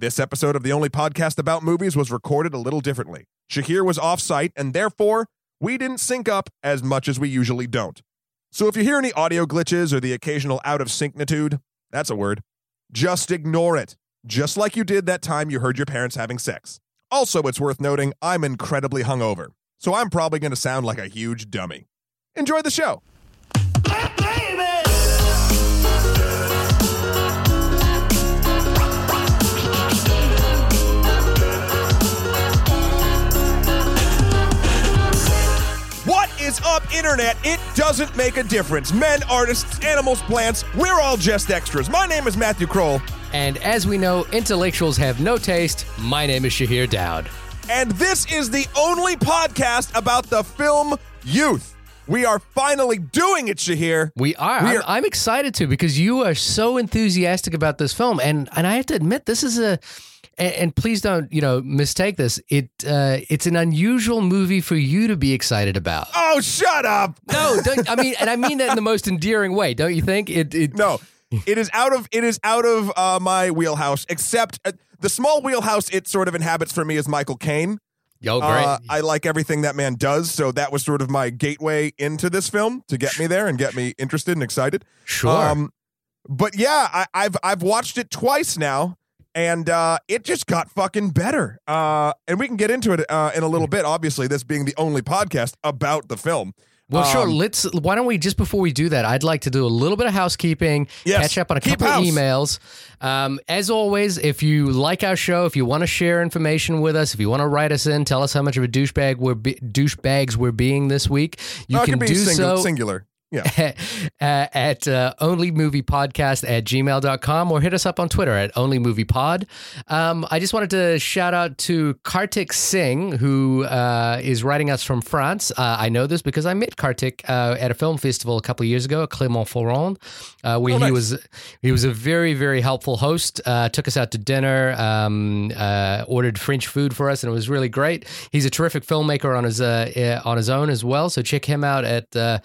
This episode of the only podcast about movies was recorded a little differently. Shahir was off site, and therefore, we didn't sync up as much as we usually don't. So if you hear any audio glitches or the occasional out of syncnitude, that's a word, just ignore it, just like you did that time you heard your parents having sex. Also, it's worth noting I'm incredibly hungover, so I'm probably going to sound like a huge dummy. Enjoy the show. Is up, Internet? It doesn't make a difference. Men, artists, animals, plants, we're all just extras. My name is Matthew Kroll, And as we know, intellectuals have no taste. My name is Shahir Dowd. and this is the only podcast about the film Youth. We are finally doing it, Shahir. We are. We I'm, I'm excited to because you are so enthusiastic about this film, and and I have to admit, this is a. And, and please don't, you know, mistake this. It uh, it's an unusual movie for you to be excited about. Oh, shut up. No, don't, I mean, and I mean that in the most endearing way. Don't you think? It, it No, it is out of it is out of uh, my wheelhouse. Except uh, the small wheelhouse it sort of inhabits for me is Michael Caine. Oh, great. Uh, I like everything that man does, so that was sort of my gateway into this film to get me there and get me interested and excited. sure. but yeah, I, I've I've watched it twice now, and uh, it just got fucking better. Uh, and we can get into it uh, in a little bit. Obviously, this being the only podcast about the film. Well, sure. Um, Let's. Why don't we just before we do that? I'd like to do a little bit of housekeeping, Yes, catch up on a couple of emails. Um, as always, if you like our show, if you want to share information with us, if you want to write us in, tell us how much of a douchebag we're be- douchebags we're being this week. You it can be do single- so singular. Yeah. uh, at uh, onlymoviepodcast at gmail.com or hit us up on Twitter at onlymoviepod. Um, I just wanted to shout out to Kartik Singh, who uh, is writing us from France. Uh, I know this because I met Kartik uh, at a film festival a couple years ago at Clermont-Ferrand, uh, where Oh, he was he was a very very helpful host. Uh, took us out to dinner, um, uh, ordered French food for us, and it was really great. He's a terrific filmmaker on his uh, uh, on his own as well. So check him out at uh,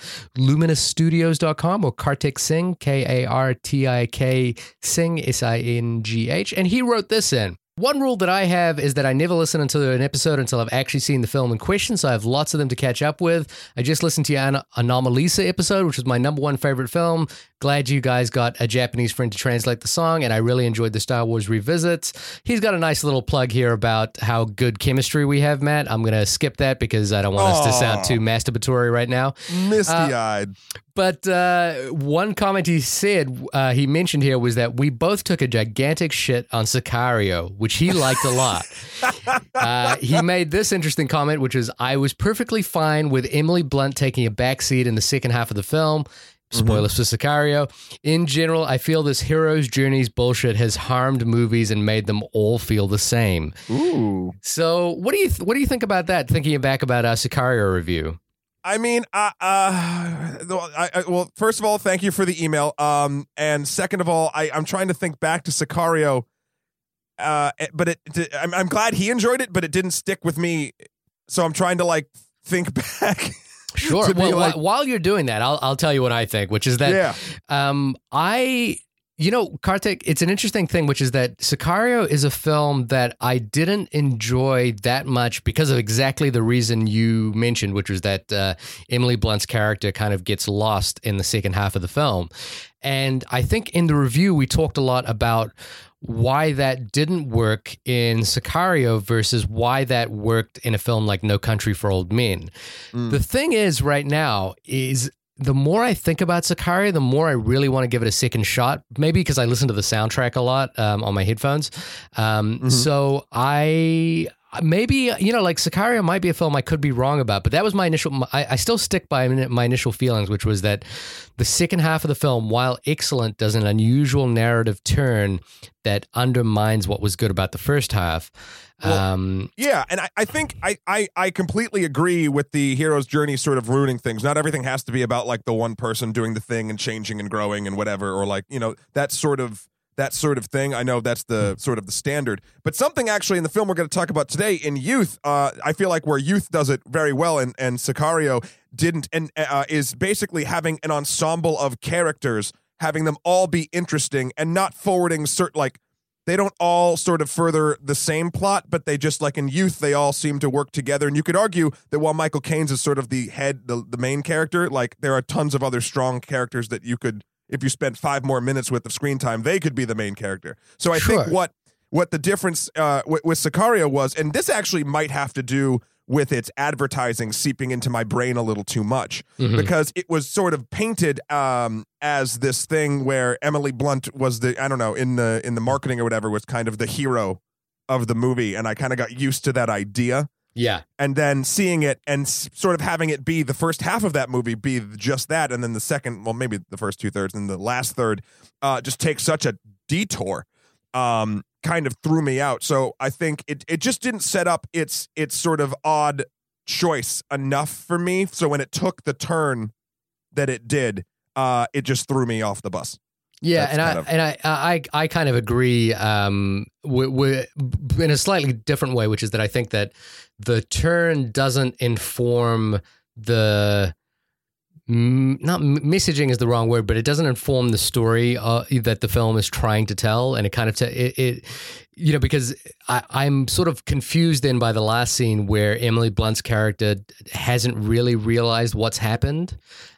luminousstudios.com or Kartik Singh, K A R T I K Singh, S I N G H. And he wrote this in. One rule that I have is that I never listen until an episode until I've actually seen the film in question. So I have lots of them to catch up with. I just listened to your An- Anomalisa episode, which was my number one favorite film. Glad you guys got a Japanese friend to translate the song, and I really enjoyed the Star Wars revisits. He's got a nice little plug here about how good chemistry we have, Matt. I'm going to skip that because I don't want us to sound too masturbatory right now. Misty eyed. But uh, one comment he said, uh, he mentioned here was that we both took a gigantic shit on Sicario, which he liked a lot. uh, he made this interesting comment, which is I was perfectly fine with Emily Blunt taking a backseat in the second half of the film. Spoilers for Sicario. In general, I feel this hero's journeys bullshit has harmed movies and made them all feel the same. Ooh. So, what do you th- what do you think about that? Thinking back about our Sicario review. I mean, uh, uh, well, I, I, well, first of all, thank you for the email. Um, and second of all, I, I'm trying to think back to Sicario. Uh, but it, it- I'm, I'm glad he enjoyed it, but it didn't stick with me. So I'm trying to like think back. Sure. Well, like- while you're doing that, I'll I'll tell you what I think, which is that yeah. um I you know, Kartik, it's an interesting thing, which is that Sicario is a film that I didn't enjoy that much because of exactly the reason you mentioned, which was that uh, Emily Blunt's character kind of gets lost in the second half of the film. And I think in the review, we talked a lot about why that didn't work in Sicario versus why that worked in a film like No Country for Old Men. Mm. The thing is, right now, is the more I think about Sicario, the more I really want to give it a second shot. Maybe because I listen to the soundtrack a lot um, on my headphones. Um, Mhm. So I maybe you know like Sicario might be a film I could be wrong about, but that was my initial. I, I still stick by my initial feelings, which was that the second half of the film, while excellent, does an unusual narrative turn that undermines what was good about the first half. Well, um, Yeah, and I, I think I, I I completely agree with the hero's journey sort of ruining things. Not everything has to be about like the one person doing the thing and changing and growing and whatever, or like, you know, that sort of that sort of thing. I know that's the sort of the standard. But something actually in the film we're going to talk about today in youth, uh, I feel like where youth does it very well and, and Sicario didn't and uh, is basically having an ensemble of characters, having them all be interesting and not forwarding certain like they don't all sort of further the same plot, but they just like in youth, they all seem to work together. And you could argue that while Michael Caine's is sort of the head, the, the main character, like there are tons of other strong characters that you could, if you spent five more minutes with the screen time, they could be the main character. So I Sure. think what what the difference uh, with, with Sicario was, and this actually might have to do with its advertising seeping into my brain a little too much Mhm. because it was sort of painted um, as this thing where Emily Blunt was the I don't know in the in the marketing or whatever was kind of the hero of the movie, and I kind of got used to that idea. Yeah. And then seeing it and sort of having it be the first half of that movie be just that, and then the second, well, maybe the first two thirds, and the last third, uh, just take such a detour, um, kind of threw me out. So I think it it just didn't set up its its sort of odd choice enough for me. So when it took the turn that it did, uh, it just threw me off the bus. Yeah, That's and I of- and I, I I kind of agree. Um, we we in a slightly different way, which is that I think that the turn doesn't inform the not messaging is the wrong word, but it doesn't inform the story uh, that the film is trying to tell, and it kind of t- it, it you know because I, I'm sort of confused then by the last scene where Emily Blunt's character hasn't really realized what's happened.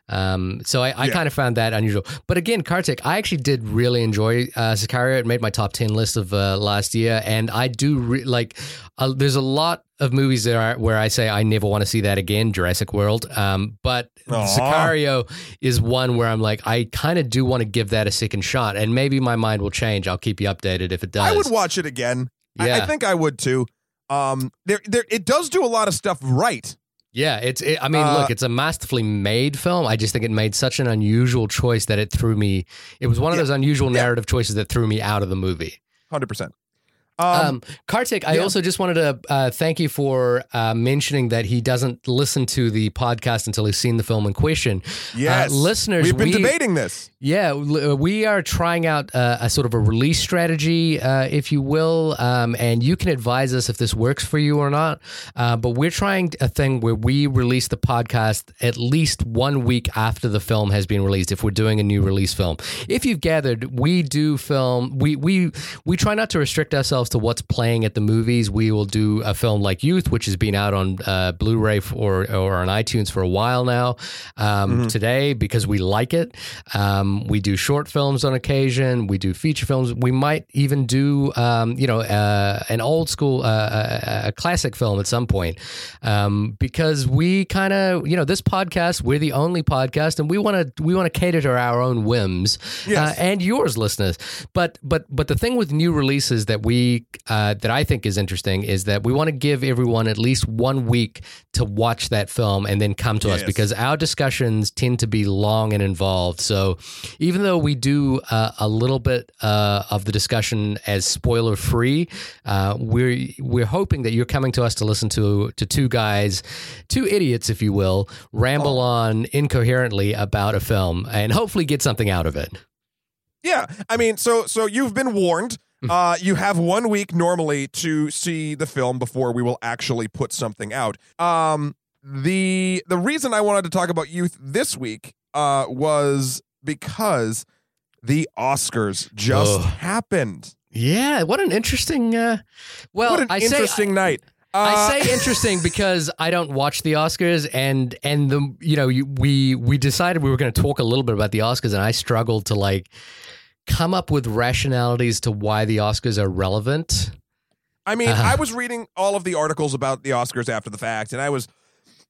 Um, so I, I Yeah. kind of found that unusual. But again, Kartik, I actually did really enjoy uh, Sicario. It made my top ten list of uh, last year, and I do re- like. Uh, there's a lot of movies that are where I say I never want to see that again. Jurassic World, um, but Aw. Sicario is one where I'm like, I kind of do want to give that a second shot, and maybe my mind will change. I'll keep you updated if it does. I would watch it again. I, I think I would too. Um, there, there, it does do a lot of stuff right. Yeah, it's. It, I mean, Uh, look, it's a masterfully made film. I just think it made such an unusual choice that it threw me. It was one of Yeah. those unusual Yeah. narrative choices that threw me out of the movie. Hundred percent. Um, Um, Kartik, I also just wanted to uh, thank you for uh, mentioning that he doesn't listen to the podcast until he's seen the film in question. yes, uh, listeners, we've been we- debating this. Yeah, uh, we are trying out uh, a sort of a release strategy, uh, if you will, um, and you can advise us if this works for you or not. Uh, but we're trying a thing where we release the podcast at least one week after the film has been released. If we're doing a new release film, if you've gathered, we do film. We we we try not to restrict ourselves to what's playing at the movies. We will do a film like Youth, which has been out on uh, Blu-ray or or on iTunes for a while now. Um, Today, because we like it, um, we do short films on occasion. We do feature films. We might even do, um, you know, uh, an old school, uh, a, a classic film at some point, um, because we kind of, you know, this podcast, we're the only podcast, and we want to we want to cater to our own whims Yes. uh, and yours, listeners. But but but the thing with new releases that we uh, that I think is interesting is that we want to give everyone at least one week to watch that film and then come to us because our discussions tend to be long and involved. So even though we do uh, a little bit uh, of the discussion as spoiler free, uh, we're we're hoping that you're coming to us to listen to to two guys, two idiots, if you will, ramble on incoherently about a film and hopefully get something out of it. Yeah, I mean, so so you've been warned. Uh, you have one week normally to see the film before we will actually put something out. Um, the the reason I wanted to talk about youth this week uh, was because the Oscars just Ugh. happened. Yeah, what an interesting. Uh, well, what an I say interesting night. I Uh, say interesting because I don't watch the Oscars, and and the you know you, we we decided we were going to talk a little bit about the Oscars, and I struggled to like come up with rationalities to why the Oscars are relevant. I mean, Uh-huh. I was reading all of the articles about the Oscars after the fact, and I was,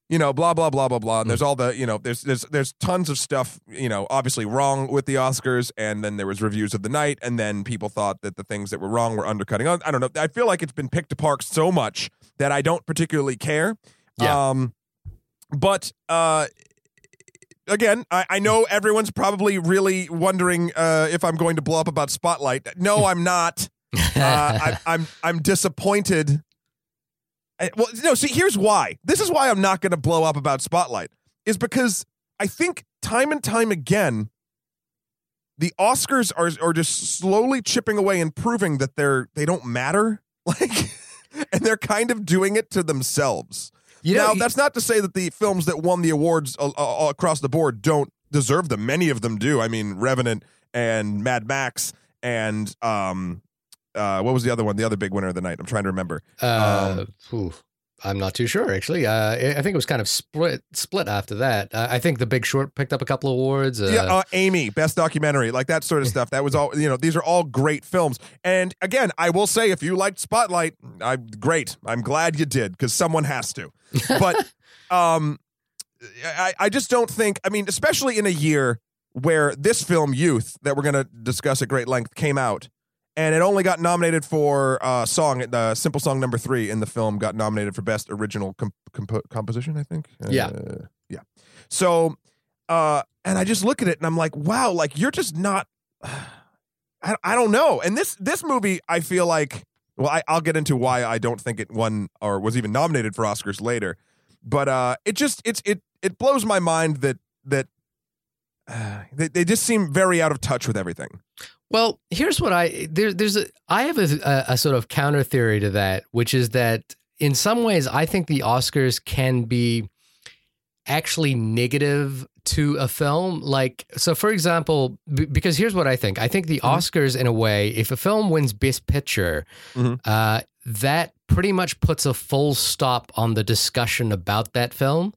you know, blah blah blah blah blah. And there's all the, you know, there's there's there's tons of stuff, you know, obviously wrong with the Oscars, and then there was reviews of the night, and then people thought that the things that were wrong were undercutting. I I don't know. I feel like it's been picked apart so much that I don't particularly care. Yeah. Um, but uh. Again, I, I know everyone's probably really wondering uh, if I'm going to blow up about Spotlight. No, I'm not uh, I, I'm I'm disappointed. I- well, no. See, here's why. This is why I'm not going to blow up about Spotlight. Is because I think time and time again, the Oscars are are just slowly chipping away and proving that they're they don't matter. Like, and they're kind of doing it to themselves. You know, now, that's not to say that the films that won the awards uh, uh, across the board don't deserve them. Many of them do. I mean, Revenant and Mad Max and um, uh, what was the other one? The other big winner of the night. I'm trying to remember. Uh, ooh, I'm not too sure actually. Uh, I I think it was kind of split split after that. Uh, I think The Big Short picked up a couple of awards. Uh, yeah, uh, Amy, best documentary, like that sort of stuff. That was all. You know, these are all great films. And again, I will say, if you liked Spotlight, I great. I'm glad you did because someone has to. But um, I, I just don't think. I mean, especially in a year where this film, Youth, that we're going to discuss at great length, came out, and it only got nominated for uh, song. The simple song number three in the film got nominated for best original comp- comp- composition. I think. Yeah. Uh, yeah. So, uh, and I just look at it and I'm like, wow, like you're just not. I, I don't know. And this this movie, I feel like. Well, I, I'll get into why I don't think it won or was even nominated for Oscars later, but uh, it just it's it it blows my mind that that uh, they, they just seem very out of touch with everything. Well, here's what I there, there's a I have a, a sort of counter theory to that, which is that in some ways I think the Oscars can be actually negative to a film. Like, so for example, b- because here's what I think: I think the Mhm. Oscars, in a way, if a film wins Best Picture, Mhm. uh, that pretty much puts a full stop on the discussion about that film.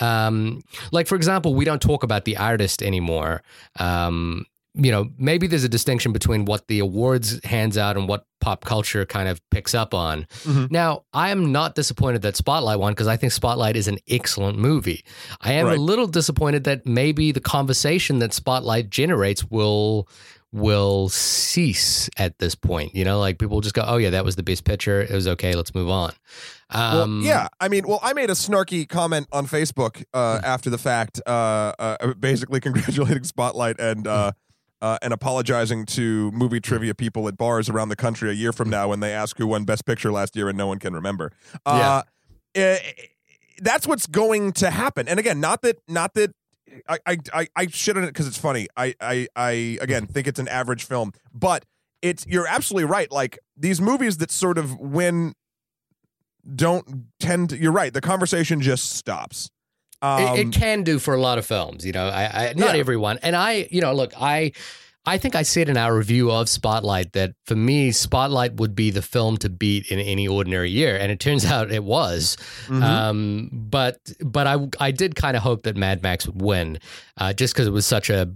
Um, like, for example, we don't talk about the artist anymore. Um, you know, maybe there's a distinction between what the awards hands out and what pop culture kind of picks up on. Mhm. Now, I am not disappointed that Spotlight won because I think Spotlight is an excellent movie. I am Right. a little disappointed that maybe the conversation that Spotlight generates will will cease at this point. You know, like people just go, "Oh yeah, that was the best picture. It was okay. Let's move on." Um, well, yeah, I mean, well, I made a snarky comment on Facebook uh, after the fact, uh, uh, basically congratulating Spotlight and uh, and apologizing to movie trivia people at bars around the country a year from now when they ask who won Best Picture last year and no one can remember. Uh, eh, that's what's going to happen. And again, not that, not that. I I I, shouldn't because it's funny. I, I I again think it's an average film, but it's you're absolutely right. Like these movies that sort of win don't tend to, you're right the conversation just stops um, it, it can do for a lot of films, you know. I, I not Yeah. everyone, and I, you know, look, I, I think I said in our review of Spotlight that for me, Spotlight would be the film to beat in any ordinary year, and it turns out it was. mhm. Um, but but I I did kind of hope that Mad Max would win, uh, just because it was such a,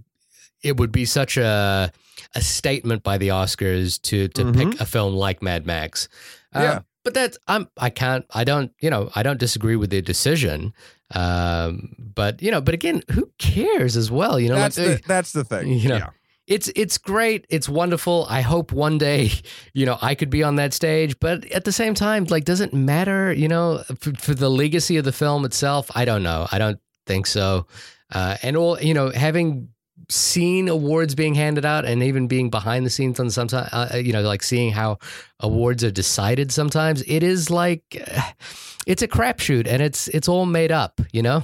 it would be such a a statement by the Oscars to to pick a film like Mad Max. Uh, Yeah. But that's I'm I can't I don't you know I don't disagree with their decision, um, but you know but again who cares as well you know that's like, the that's the thing you know, yeah. it's it's great it's wonderful. I hope one day you know I could be on that stage but at the same time like does it matter you know for, for the legacy of the film itself? I don't know. I don't think so. Uh, and all you know having seen awards being handed out and even being behind the scenes on sometimes uh, you know like seeing how awards are decided sometimes it is like uh, it's a crapshoot and it's it's all made up you know?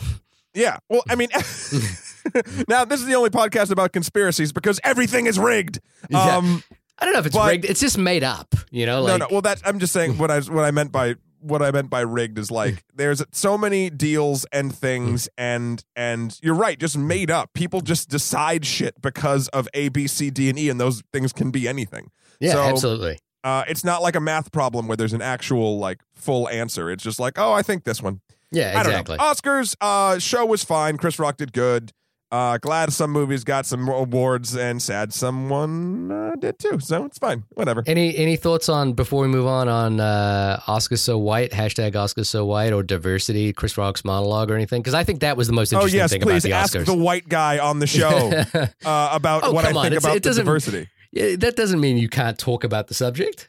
Yeah. Well i mean now this is the only podcast about conspiracies because everything is rigged. Yeah. um i don't know if it's But- rigged it's just made up you know like no. no well that's i'm just saying what i what i meant by what i meant by rigged is like there's so many deals and things and and you're right just made up people just decide shit because of a b c d and e and those things can be anything yeah so- absolutely uh, it's not like a math problem where there's an actual like full answer. It's just like, oh, I think this one. yeah I don't exactly know. Oscars, uh, show was fine. Chris Rock did good. Uh, glad some movies got some awards, and sad someone uh, did too. So it's fine. Whatever. any any thoughts on before we move on on uh oscar so white hashtag oscar so white or diversity chris rock's monologue or anything because i think that was the most Oh interesting yes, thing please about the oscars Ask the white guy on the show uh, about Oh, what I on. think It's- about diversity. Yeah, that doesn't mean you can't talk about the subject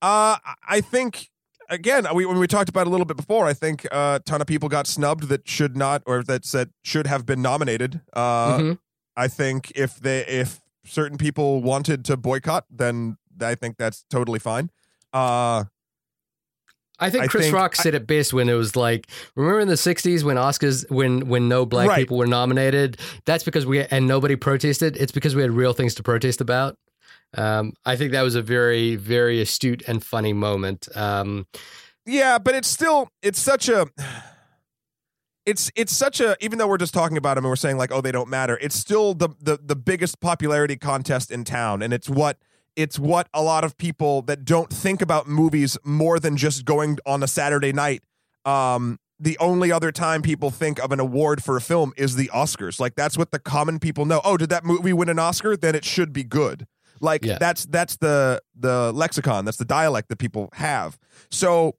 Uh, I think again, we, when we talked about a little bit before, I think uh, a ton of people got snubbed that should not, or that said should have been nominated. Uh, Mhm. I think if they, if certain people wanted to boycott, then I think that's totally fine. Uh, I think I Chris think- Rock said it best when it was like, remember in the '60s when Oscars, when when no black Right. people were nominated. That's because we and nobody protested. It's because we had real things to protest about. Um, I think that was a very very astute and funny moment. Um, yeah, but it's still, it's such a. It's it's such a even though we're just talking about them and we're saying like oh they don't matter it's still the the the biggest popularity contest in town and it's what it's what a lot of people that don't think about movies more than just going on a Saturday night. Um, the only other time people think of an award for a film is the Oscars. Like that's what the common people know. Oh, did that movie win an Oscar? Then it should be good. Like Yeah. that's that's the the lexicon. That's the dialect that people have. So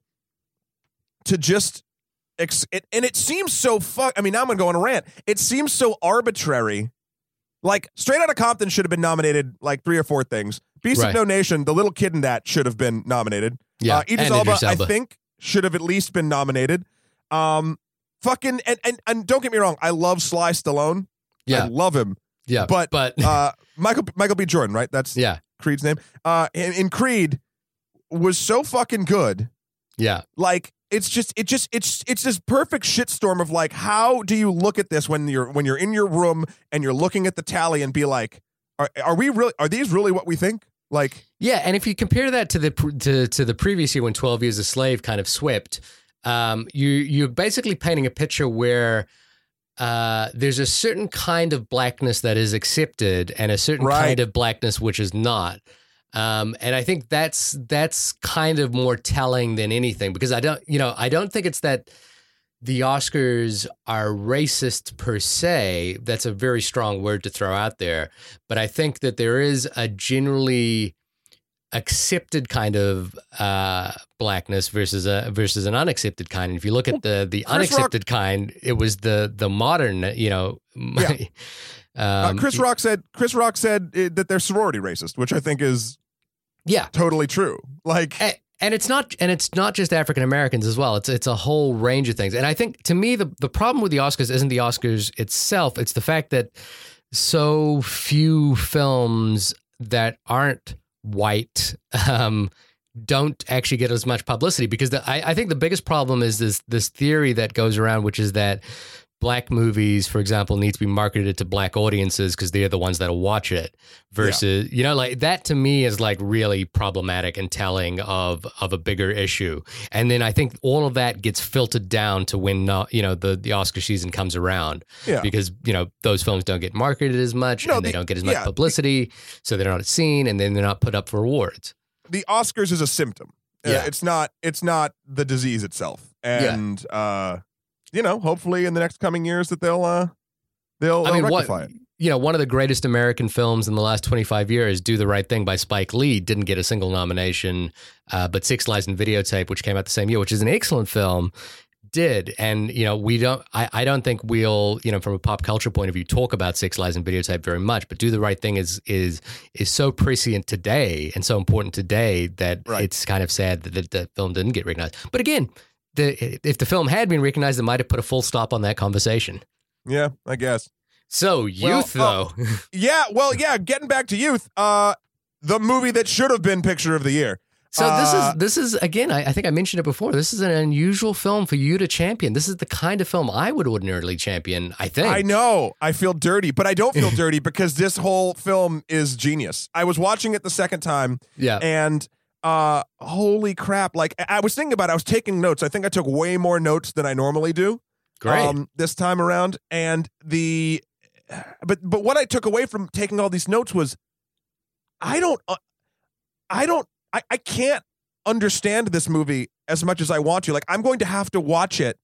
to just ex- it, and it seems so fuck. I mean, now I'm gonna go on a rant. It seems so arbitrary. Like Straight out of Compton should have been nominated like three or four things. Beast Right. of No Nation, the little kid in that should have been nominated. Yeah, uh, Idris Elba, Idris Elba. I think, should have at least been nominated. Um, fucking and and and don't get me wrong, I love Sly Stallone. Yeah. I love him. Yeah, but- but Uh, Michael Michael B. Jordan, right? That's yeah, Creed's name. Uh, in, in Creed was so fucking good. yeah, Like it's just it just it's it's this perfect shitstorm of like how do you look at this when you're when you're in your room and you're looking at the tally and be like, are, are we really are these really what we think? Like yeah. And if you compare that to the to to the previous year when Twelve Years a Slave kind of swept, um, you you're basically painting a picture where. Uh, there's a certain kind of blackness that is accepted, and a certain Right. kind of blackness which is not. Um, and I think that's that's kind of more telling than anything because I don't, you know, I don't think it's that the Oscars are racist per se. That's a very strong word to throw out there, but I think that there is a generally accepted kind of uh, blackness versus a versus an unaccepted kind. And if you look at the the Chris Rock- unaccepted kind, it was the the modern, you know. uh, um, Chris Rock said Chris Rock said uh, that they're sorority racist, which I think is yeah, totally true. Like A- and it's not and it's not just African Americans as well. It's it's a whole range of things. And I think to me the the problem with the Oscars isn't the Oscars itself. It's the fact that so few films that aren't white um, don't actually get as much publicity because the, I, I think the biggest problem is this this theory that goes around, which is that black movies, for example, need to be marketed to black audiences because they're the ones that'll watch it. Versus, you know, like that to me is like really problematic and telling of of a bigger issue. And then I think all of that gets filtered down to when uh, you know the the Oscar season comes around yeah. because you know those films don't get marketed as much No, and they the- don't get as much yeah. publicity, so they're not seen and then they're not put up for awards. the Oscars is a symptom. Uh, Yeah. it's not it's not the disease itself. And uh you know, hopefully in the next coming years that they'll uh they'll, they'll mean, what rectify it. you know, one of the greatest American films in the last 25 years, Do the Right Thing by Spike Lee, didn't get a single nomination, uh, but Sex Lies and Videotape, which came out the same year, which is an excellent film, did. And, you know, we don't, I, I don't think we'll, you know, from a pop culture point of view, talk about Sex Lies and Videotape very much, but Do the Right Thing is, is, is so prescient today and so important today that Right. it's kind of sad that the, the film didn't get recognized. But again, the, if the film had been recognized, it might have put a full stop on that conversation. Yeah, I guess. So youth, Well, though, Yeah, well, yeah, getting back to youth, uh the movie that should have been picture of the year. So Uh, this is this is again. I, I think I mentioned it before. This is an unusual film for you to champion. This is the kind of film I would ordinarily champion. I think. I know. I feel dirty, but I don't feel dirty because this whole film is genius. I was watching it the second time Yeah. and uh holy crap, like I was thinking about it, I was taking notes. I think I took way more notes than I normally do. Great. um, this time around. And the, but but what I took away from taking all these notes was, I don't, uh, I don't, I, I can't understand this movie as much as I want to. Like I'm going to have to watch it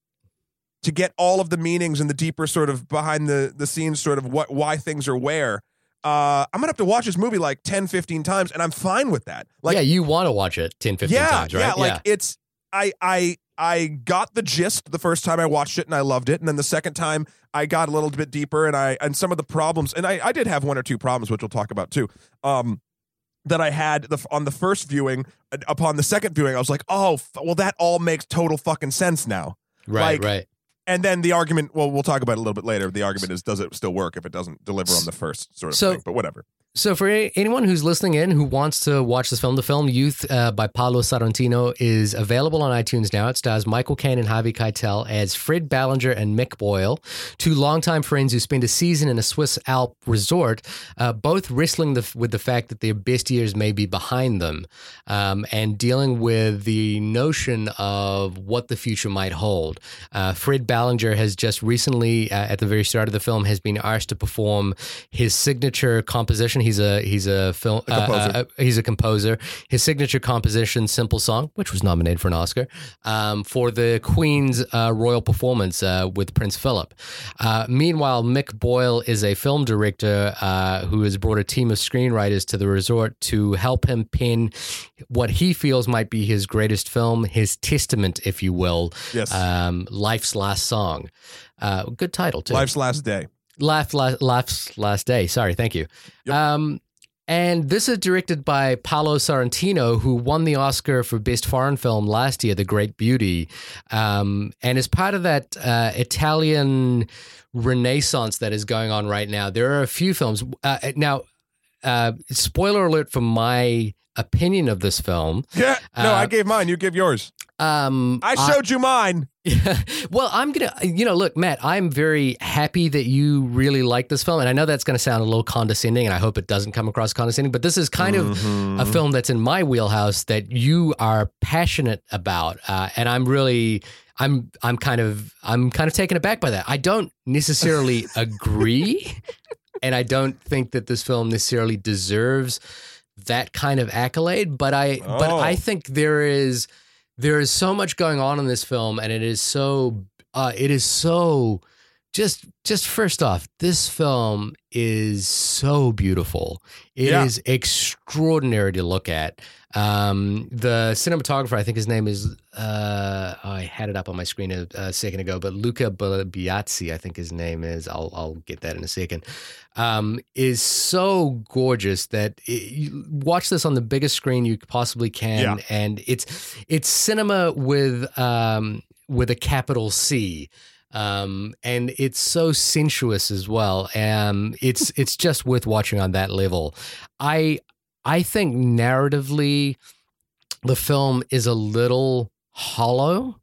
to get all of the meanings and the deeper sort of behind the the scenes sort of what why things are where. Uh, I'm gonna have to watch this movie like 10, 15 times, and I'm fine with that. Like yeah, you want to watch it 10, 15 yeah, times, right? Yeah, like it's I I I got the gist the first time I watched it and I loved it, and then the second time I got a little bit deeper and I and some of the problems, and I I did have one or two problems which we'll talk about too. Um, that I had the on the first viewing. Upon the second viewing, I was like, oh, f- well, that all makes total fucking sense now. right, like, right. And then the argument, well, we'll talk about it a little bit later. The argument is, does it still work if it doesn't deliver on the first sort of So- thing? But whatever. So, for a- anyone who's listening in who wants to watch this film, the film Youth uh, by Paolo Sorrentino is available on iTunes now. It stars Michael Caine and Harvey Keitel as Fred Ballinger and Mick Boyle, two longtime friends who spend a season in a Swiss Alp resort, uh, both wrestling the, with the fact that their best years may be behind them um, and dealing with the notion of what the future might hold. Uh, Fred Ballinger has just recently, uh, at the very start of the film, has been asked to perform his signature composition, He's a he's a film A composer. uh, uh, he's a composer. His signature composition, "Simple Song," which was nominated for an Oscar um, for the Queen's uh, royal performance uh, with Prince Philip. Uh, meanwhile, Mick Boyle is a film director uh, who has brought a team of screenwriters to the resort to help him pin what he feels might be his greatest film, his testament, if you will, Yes. um, "Life's Last Song." Uh, good title too. Life's last day. Life, Life, Life's Last Day. Sorry, thank you. Yep. Um, and this is directed by Paolo Sorrentino, who won the Oscar for Best Foreign Film last year, The Great Beauty. Um, and as part of that uh, Italian renaissance that is going on right now, there are a few films. Uh, now, uh, spoiler alert for my opinion of this film. Yeah. No, Uh, I gave mine. You give yours. Um, I showed you mine. Well, I'm gonna, you know, look, Matt. I'm very happy that you really like this film, and I know that's going to sound a little condescending, and I hope it doesn't come across condescending. But this is kind of Mm-hmm. a film that's in my wheelhouse that you are passionate about, uh, and I'm really, I'm, I'm kind of, I'm kind of taken aback by that. I don't necessarily agree, and I don't think that this film necessarily deserves that kind of accolade. But I, but Oh. I think there is there is so much going on in this film and it is so uh, it is so just just first off this film is so beautiful It is Yeah. extraordinary to look at um, the cinematographer i think his name is uh, oh, i had it up on my screen a, a second ago but luca bigazzi i think his name is i'll, I'll get that in a second um, is so gorgeous that it, you watch this on the biggest screen you possibly can, Yeah. and it's it's cinema with um, with a capital C. Um, and it's so sensuous as well. Um, it's it's just worth watching on that level. I I think narratively, the film is a little hollow.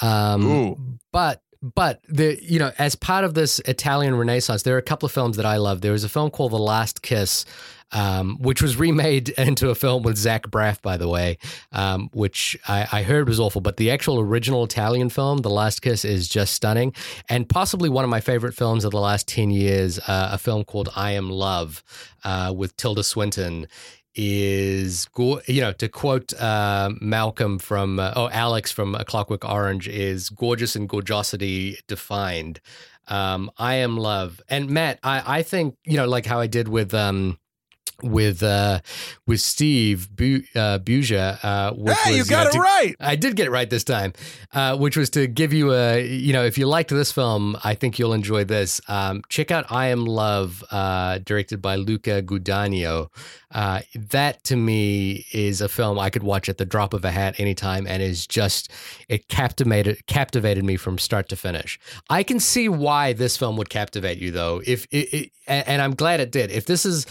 Um, Ooh. but but the you know as part of this Italian Renaissance, there are a couple of films that I love. There was a film called The Last Kiss, um, which was remade into a film with Zach Braff, by the way, um, which I, I heard was awful. But the actual original Italian film, The Last Kiss, is just stunning, and possibly one of my favorite films of the last ten years. Uh, a film called I Am Love uh, with Tilda Swinton is you know to quote uh, Malcolm from uh, oh Alex from A Clockwork Orange is gorgeous and gorgeosity defined. Um, I am love and Matt. I I think you know like how I did with um with uh with Steve Bu- uh, Buja. Uh, which Hey, you was, got know, it to- right. I did get it right this time, uh, which was to give you a, you know, if you liked this film, I think you'll enjoy this. Um, check out I Am Love, uh, directed by Luca Guadagnino. Uh, that to me is a film I could watch at the drop of a hat anytime and is just, it captivated, captivated me from start to finish. I can see why this film would captivate you though. If it, it and I'm glad it did. If this is,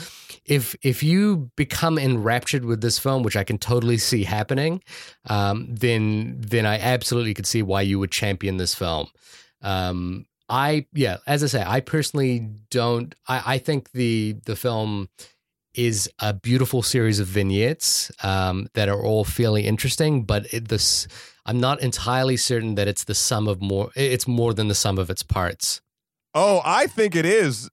if if you become enraptured with this film, which I can totally see happening, um, then then I absolutely could see why you would champion this film. Um, I yeah, as I say, I personally don't. I, I think the the film is a beautiful series of vignettes um, that are all fairly interesting, but it, this I'm not entirely certain that it's the sum of more. It's more than the sum of its parts. Oh, I think it is,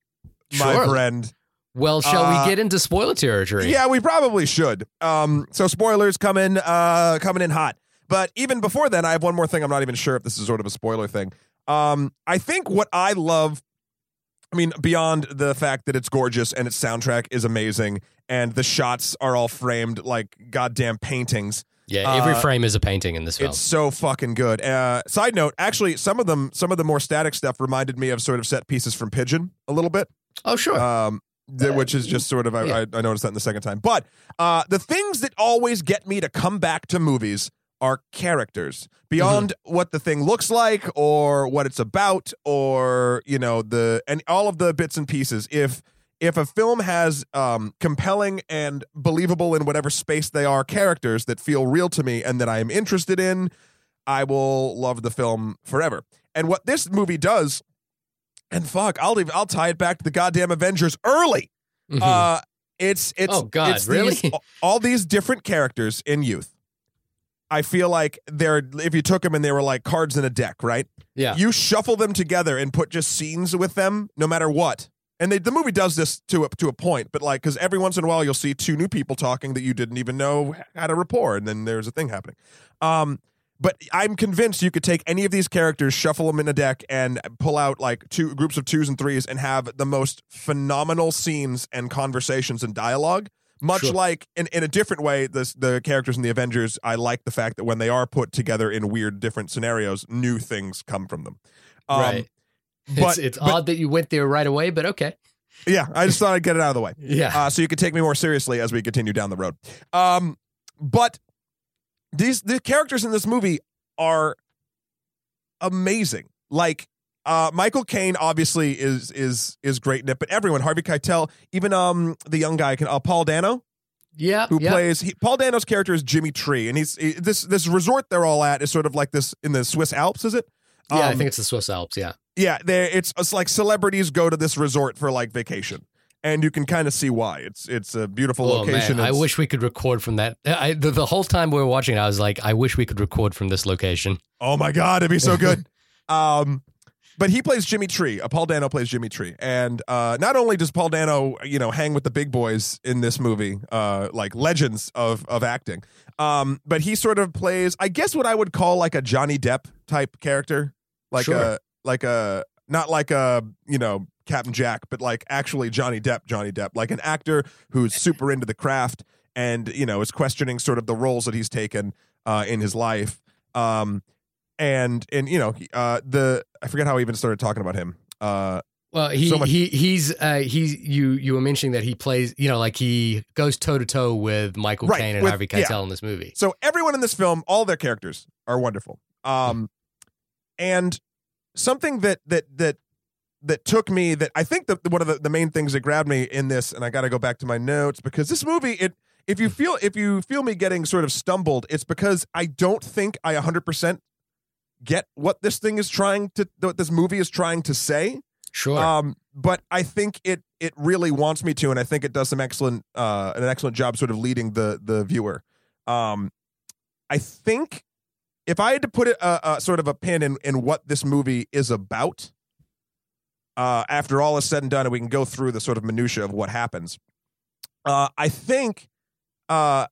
my Sure. friend. Well, shall Uh, we get into spoiler territory? Yeah, we probably should. Um, so spoilers coming, uh, coming in hot. But even before then, I have one more thing. I'm not even sure if this is sort of a spoiler thing. Um, I think what I love, I mean, beyond the fact that it's gorgeous and its soundtrack is amazing and the shots are all framed like goddamn paintings. Yeah, every Uh, frame is a painting in this film. It's so fucking good. Uh, side note, actually, some of them, some of the more static stuff reminded me of sort of set pieces from Pigeon a little bit Oh, sure. um, th- which is just sort of I, yeah. I, I noticed that in the second time. But uh, the things that always get me to come back to movies are characters beyond what the thing looks like or what it's about or you know the and all of the bits and pieces. If if a film has um, compelling and believable in whatever space they are characters that feel real to me and that I am interested in, I will love the film forever. And what this movie does and fuck, I'll even, I'll tie it back to the goddamn Avengers early. Mhm. Uh, it's it's Oh, God, it's really? these- all these different characters in youth. I feel like they're if you took them and they were like cards in a deck, right? yeah. You shuffle them together and put just scenes with them, no matter what. and they, the movie does this to a, to a point, but like because every once in a while you'll see two new people talking that you didn't even know had a rapport, and then there's a thing happening. Um, but I'm convinced you could take any of these characters, shuffle them in a deck, and pull out like two groups of twos and threes, and have the most phenomenal scenes and conversations and dialogue. Much Sure. like in, in a different way, the the characters in the Avengers, I like the fact that when they are put together in weird different scenarios, new things come from them. Um, right. But it's it's but- odd that you went there right away, but okay. yeah, I just thought I'd get it out of the way. Yeah. uh, so you could take me more seriously as we continue down the road. Um, but these the characters in this movie are amazing. Like uh, Michael Caine obviously is is is great in it, but everyone Harvey Keitel, even um the young guy can uh, Paul Dano yeah. who yeah. plays he, Paul Dano's character is Jimmy Tree, and he's he- this this resort they're all at is sort of like this in the Swiss Alps, is it? Yeah, I Um, think it's the Swiss Alps. Yeah. yeah, there it's it's like celebrities go to this resort for like vacation. And you can kind of see why. It's it's a beautiful Oh location. I wish we could record from that. I, the, the whole time we were watching, it, I was like, I wish we could record from this location. Oh my god, it'd be so good. um, but he plays Jimmy Tree. Uh, Paul Dano plays Jimmy Tree, and uh, not only does Paul Dano, you know, hang with the big boys in this movie, uh, like legends of of acting, um, but he sort of plays, I guess, what I would call like a Johnny Depp type character, like Sure. a like a not like a you know Captain Jack, but like actually Johnny Depp, Johnny Depp, like an actor who's super into the craft and you know is questioning sort of the roles that he's taken uh, in his life. Um, and and you know uh, the I forget how I even started talking about him. Uh, Well, he So much- he he's uh, he's you you were mentioning that he plays, you know, like he goes toe to toe with Michael Right, Caine and with- Harvey yeah. Keitel in this movie. so everyone in this film, all their characters are wonderful. Um, and something that that that that took me that I think that one of the, the main things that grabbed me in this, and I got to go back to my notes because this movie it. If you feel if you feel me getting sort of stumbled, it's because I don't think I 100% get what this thing is trying to what this movie is trying to say. Sure. Um, but I think it it really wants me to, and I think it does some excellent uh, an excellent job sort of leading the the viewer. Um, I think if I had to put it a, a sort of a pin in in what this movie is about, uh, after all is said and done, and we can go through the sort of minutia of what happens. Uh, I think uh,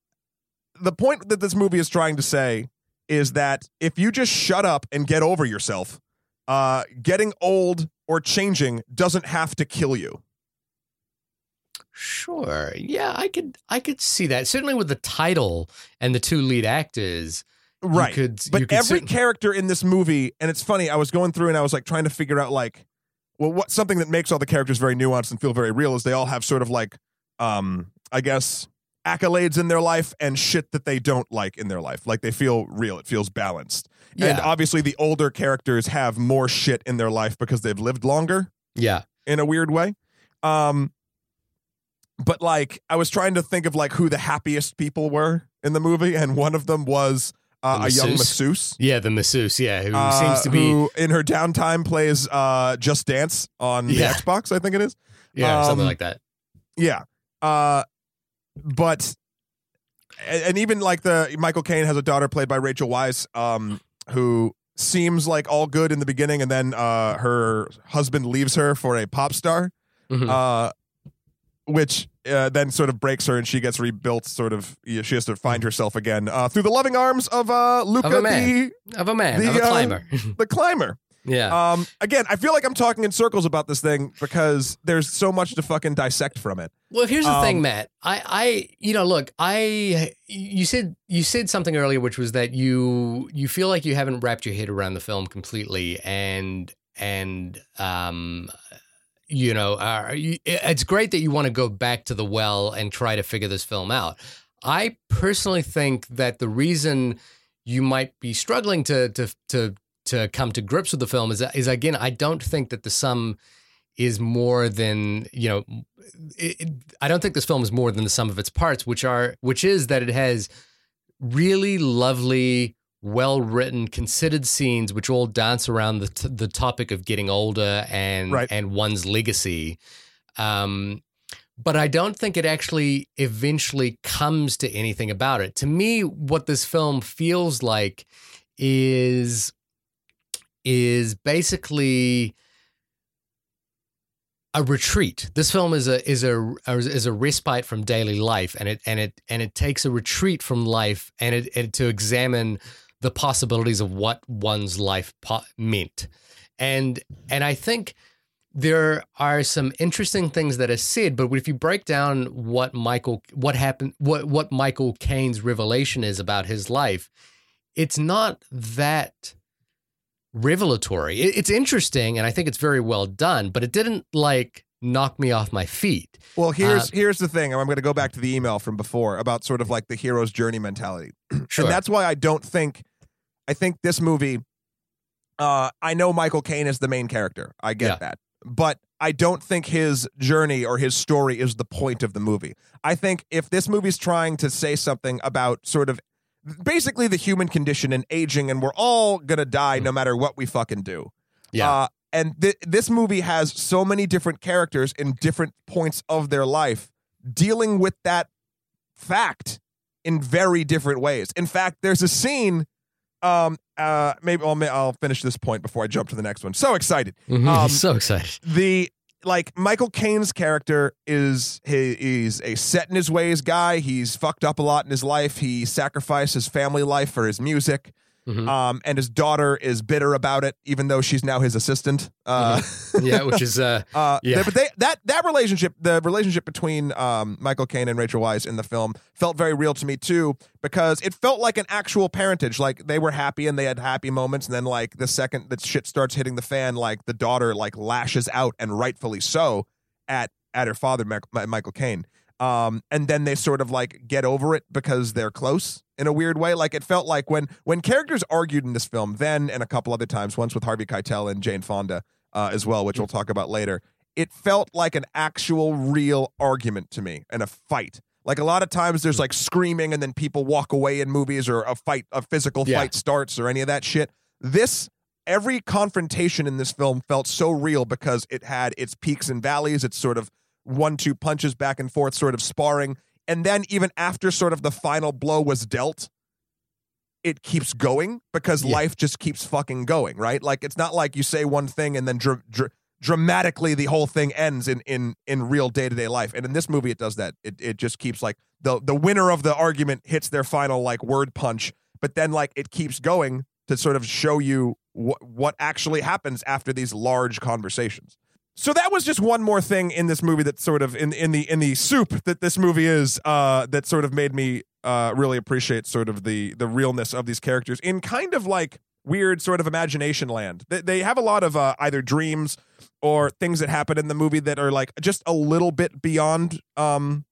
the point that this movie is trying to say is that if you just shut up and get over yourself, uh, getting old or changing doesn't have to kill you. Sure. Yeah, I could I could see that. Certainly with the title and the two lead actors. Right. could, but every character in this movie, and it's funny, I was going through and I was like trying to figure out like, well, what something that makes all the characters very nuanced and feel very real is they all have sort of like, um, I guess accolades in their life and shit that they don't like in their life. Like they feel real. It feels balanced. Yeah. And obviously the older characters have more shit in their life because they've lived longer. yeah. in a weird way. Um, but like I was trying to think of like who the happiest people were in the movie, and one of them was uh, a young masseuse? Yeah, the masseuse, yeah, who uh, seems to be who in her downtime plays uh, Just Dance on Yeah. the Xbox, I think it is. yeah, something um, like that. Yeah. Uh, but and, even like the Michael Caine has a daughter played by Rachel Weisz, um, who seems like all good in the beginning, and then uh, her husband leaves her for a pop star. Mhm. uh, which uh, then sort of breaks her and she gets rebuilt. Sort of, yeah, she has to find herself again uh, through the loving arms of uh, Luca Of a man. the of a man, the, of a uh, climber. the climber. yeah. Um, again, I feel like I'm talking in circles about this thing because there's so much to fucking dissect from it. Well, here's the thing, Um, Matt. I, I, you know, look, I, you said, you said something earlier, which was that you, you feel like you haven't wrapped your head around the film completely, and, and, um, you know, uh, it's great that you want to go back to the well and try to figure this film out. I personally think that the reason you might be struggling to, to, to, to come to grips with the film is, is again, I don't think that the sum is more than you know it, it- I don't think this film is more than the sum of its parts, which are which is that it has really lovely, well written, considered scenes which all dance around the t- the topic of getting older and Right. and one's legacy. Um, but I don't think it actually eventually comes to anything about it. To me, what this film feels like is is basically a retreat. This film is a is a is a respite from daily life, and it and it and it takes a retreat from life, and it and to examine the possibilities of what one's life po- meant, and and I think there are some interesting things that are said, but if you break down what Michael what happened what what Michael Caine's revelation is about his life, it's not that revelatory. It's interesting and I think it's very well done, but it didn't like knock me off my feet. Well, here's uh, here's the thing. I'm going to go back to the email from before about sort of like the hero's journey mentality. Sure. And that's why I don't think I think this movie uh I know Michael Caine is the main character. I get Yeah. that. But I don't think his journey or his story is the point of the movie. I think if this movie's trying to say something about sort of basically the human condition and aging and we're all going to die no matter what we fucking do. Yeah. Uh, and th- this movie has so many different characters in different points of their life dealing with that fact in very different ways. In fact, there's a scene. Um. Uh. Maybe I'll I'll finish this point before I jump to the next one. So excited. Mhm. um, so excited. The like Michael Caine's character is he, he's a set in his ways guy. He's fucked up a lot in his life. He sacrificed his family life for his music. Mhm. Um, and his daughter is bitter about it, even though she's now his assistant. Uh, yeah, which is uh uh, Yeah. But they that that relationship, the relationship between um, Michael Caine and Rachel Weisz in the film, felt very real to me too, because it felt like an actual parentage. Like they were happy and they had happy moments, and then like the second that shit starts hitting the fan, like the daughter like lashes out and rightfully so at at her father, Michael, Michael Caine. Um, and then they sort of like get over it because they're close in a weird way. Like it felt like when when characters argued in this film, then and a couple other times, once with Harvey Keitel and Jane Fonda uh, as well, which we'll talk about later. It felt like an actual real argument to me and a fight. Like a lot of times there's like screaming and then people walk away in movies or a fight, a physical Yeah. fight starts or any of that shit. This every confrontation in this film felt so real because it had its peaks and valleys, its sort of one two punches back and forth sort of sparring. And then even after sort of the final blow was dealt, it keeps going because Yeah. life just keeps fucking going, right? Like it's not like you say one thing and then dr- dr- dramatically the whole thing ends in in in real day-to-day life. And in this movie it does that. It it just keeps like the the winner of the argument hits their final like word punch, but then like it keeps going to sort of show you what what actually happens after these large conversations. So that was just one more thing in this movie that sort of in in the in the soup that this movie is uh that sort of made me uh really appreciate sort of the the realness of these characters in kind of like weird sort of imagination land. They, they have a lot of uh, either dreams or things that happen in the movie that are like just a little bit beyond um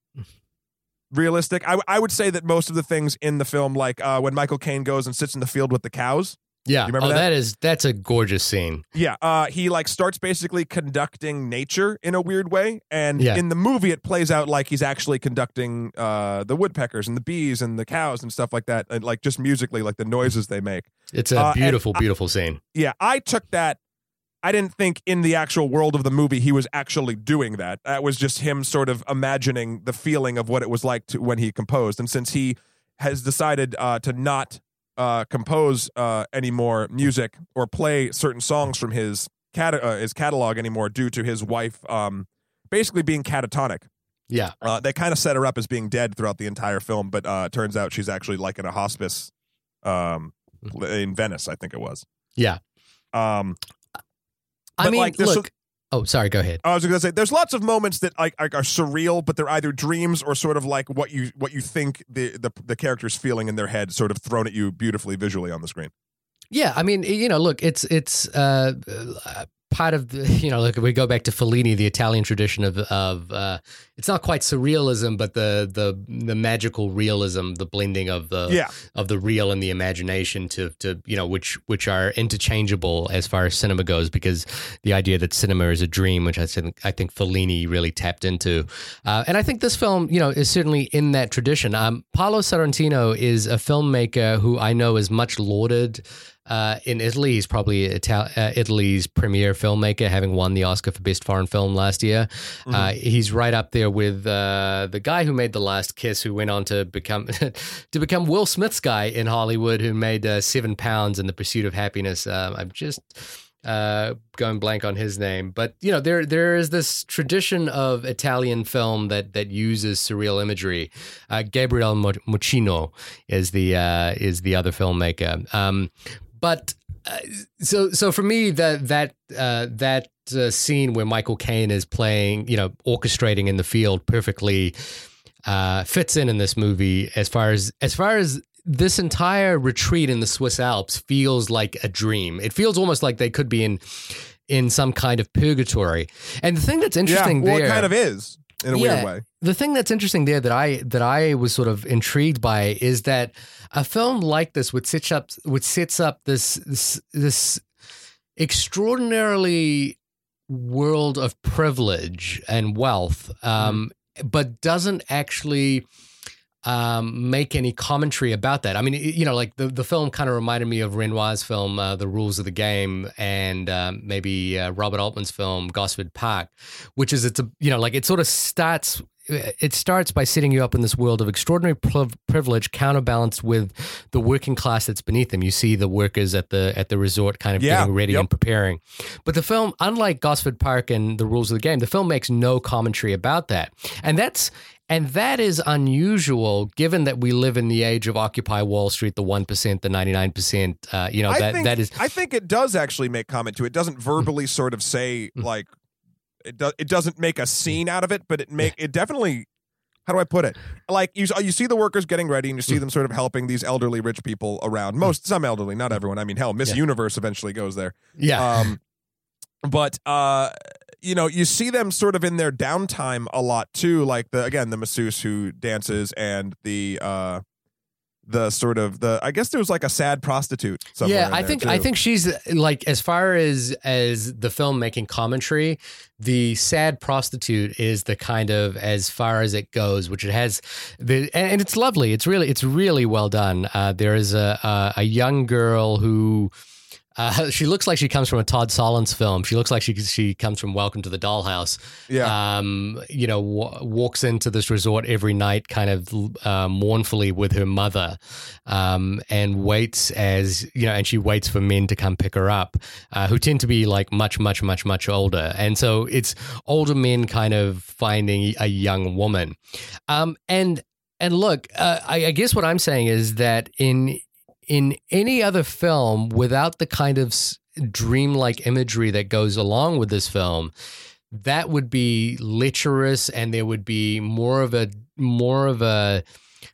realistic. I I would say that most of the things in the film like uh when Michael Caine goes and sits in the field with the cows yeah. You remember oh, that? that is that's a gorgeous scene. Yeah, uh, he like starts basically conducting nature in a weird way, and Yeah. in the movie it plays out like he's actually conducting uh, the woodpeckers and the bees and the cows and stuff like that, and like just musically, like the noises they make. It's a Uh, and beautiful, I- beautiful scene. Yeah, I took that. I didn't think in the actual world of the movie he was actually doing that. That was just him sort of imagining the feeling of what it was like to when he composed. And since he has decided uh, to not uh, compose uh, any more music or play certain songs from his cat- uh, his catalog anymore due to his wife um, basically being catatonic. Yeah. Uh, they kind of set her up as being dead throughout the entire film, but uh, it turns out she's actually like in a hospice um, in Venice, I think it was. Yeah. Um, I mean, like, look. Oh, sorry. Go ahead. I was going to say, there's lots of moments that like, are, are surreal, but they're either dreams or sort of like what you what you think the the the character's feeling in their head, sort of thrown at you beautifully visually on the screen. Yeah, I mean, you know, look, it's it's uh, part of the, you know, look, we go back to Fellini, the Italian tradition of of uh, it's not quite surrealism, but the the the magical realism, the blending of the yeah, of the real and the imagination to to you know which which are interchangeable as far as cinema goes because the idea that cinema is a dream which I think I think Fellini really tapped into. Uh, and I think this film you know is certainly in that tradition. Um, Paolo Sorrentino is a filmmaker who I know is much lauded uh, in Italy. He's probably Ital- uh, Italy's premier filmmaker, having won the Oscar for Best Foreign Film last year. Uh, he's right up there with uh, the guy who made The Last Kiss, who went on to become to become Will Smith's guy in Hollywood, who made uh, Seven Pounds in The Pursuit of Happiness. Uh, I'm just. uh, going blank on his name, but you know there there is this tradition of Italian film that that uses surreal imagery. Uh, Gabriel Muccino is the uh, is the other filmmaker. Um, but uh, so so for me that that uh, that uh, scene where Michael Caine is playing, you know, orchestrating in the field perfectly uh, fits in in this movie as far as as far as this entire retreat in the Swiss Alps feels like a dream. It feels almost like they could be in in some kind of purgatory. And the thing that's interesting yeah, well, there, it kind of is in a yeah, weird way. The thing that's interesting there that I that I was sort of intrigued by is that a film like this would set up would sets up this this this extraordinarily world of privilege and wealth, um, mm. but doesn't actually um, make any commentary about that. I mean, you know, like the, the film kind of reminded me of Renoir's film, uh, The Rules of the Game, and um, maybe uh, Robert Altman's film, Gosford Park, which is, it's a, you know, like it sort of starts it starts by setting you up in this world of extraordinary privilege counterbalanced with the working class that's beneath them you see the workers at the at the resort kind of yeah, getting ready yep. and preparing but the film unlike gosford park and the rules of the game the film makes no commentary about that and that's and that is unusual given that we live in the age of Occupy Wall Street, the 1%, the 99%. Uh, you know, I that, think, that is. I think it does actually make comment to it. doesn't verbally sort of say, mm. like, it, do, it doesn't make a scene out of it, but it make it definitely. How do I put it? Like you, you see the workers getting ready, and you see mm. them sort of helping these elderly rich people around. Most, some elderly, not everyone. I mean, hell, Miss yeah. Universe eventually goes there. Yeah. Um, but uh, you know, you see them sort of in their downtime a lot too. Like the again, the masseuse who dances and the uh the sort of the I guess there was like a sad prostitute. Yeah, I think too. I think she's like as far as as the film making commentary, the sad prostitute is the kind of as far as it goes, which it has the and it's lovely. It's really it's really well done. Uh, there is a, a a young girl who uh, she looks like she comes from a Todd Solondz film. She looks like she she comes from Welcome to the Dollhouse. Yeah. Um, you know, w- walks into this resort every night, kind of uh, mournfully with her mother, um, and waits as you know, and she waits for men to come pick her up, uh, who tend to be like much, much, much, much older. And so it's older men kind of finding a young woman, um, and and look, uh, I, I, guess what I'm saying is that in in any other film without the kind of dreamlike imagery that goes along with this film that would be lecherous and there would be more of a more of a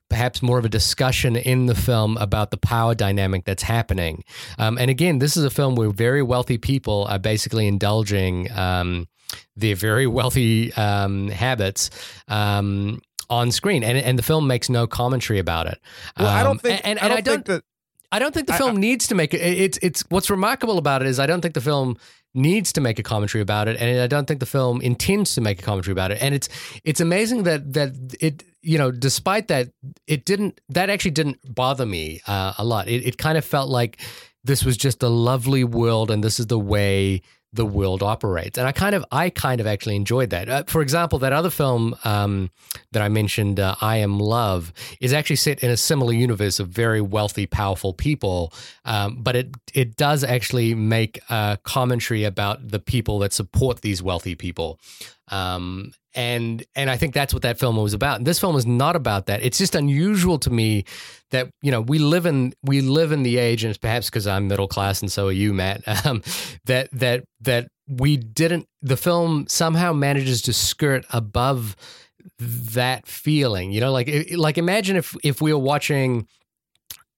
perhaps more of a discussion in the film about the power dynamic that's happening um, and again this is a film where very wealthy people are basically indulging um, their very wealthy um, habits um, on screen, and and the film makes no commentary about it. Well, I don't um, think, and, and, and I don't, I don't that I don't think the film I, needs to make it. It's it's what's remarkable about it is I don't think the film needs to make a commentary about it, and I don't think the film intends to make a commentary about it. And it's it's amazing that that it you know despite that it didn't that actually didn't bother me uh, a lot. It it kind of felt like this was just a lovely world, and this is the way the world operates. And I kind of, I kind of actually enjoyed that. Uh, for example, that other film um, that I mentioned, uh, I Am Love, is actually set in a similar universe of very wealthy, powerful people. Um, but it it does actually make a commentary about the people that support these wealthy people. Um, and and I think that's what that film was about. And this film is not about that. It's just unusual to me that you know we live in we live in the age, and it's perhaps because I'm middle class and so are you, Matt. Um, that that that we didn't. The film somehow manages to skirt above that feeling. You know, like like imagine if if we were watching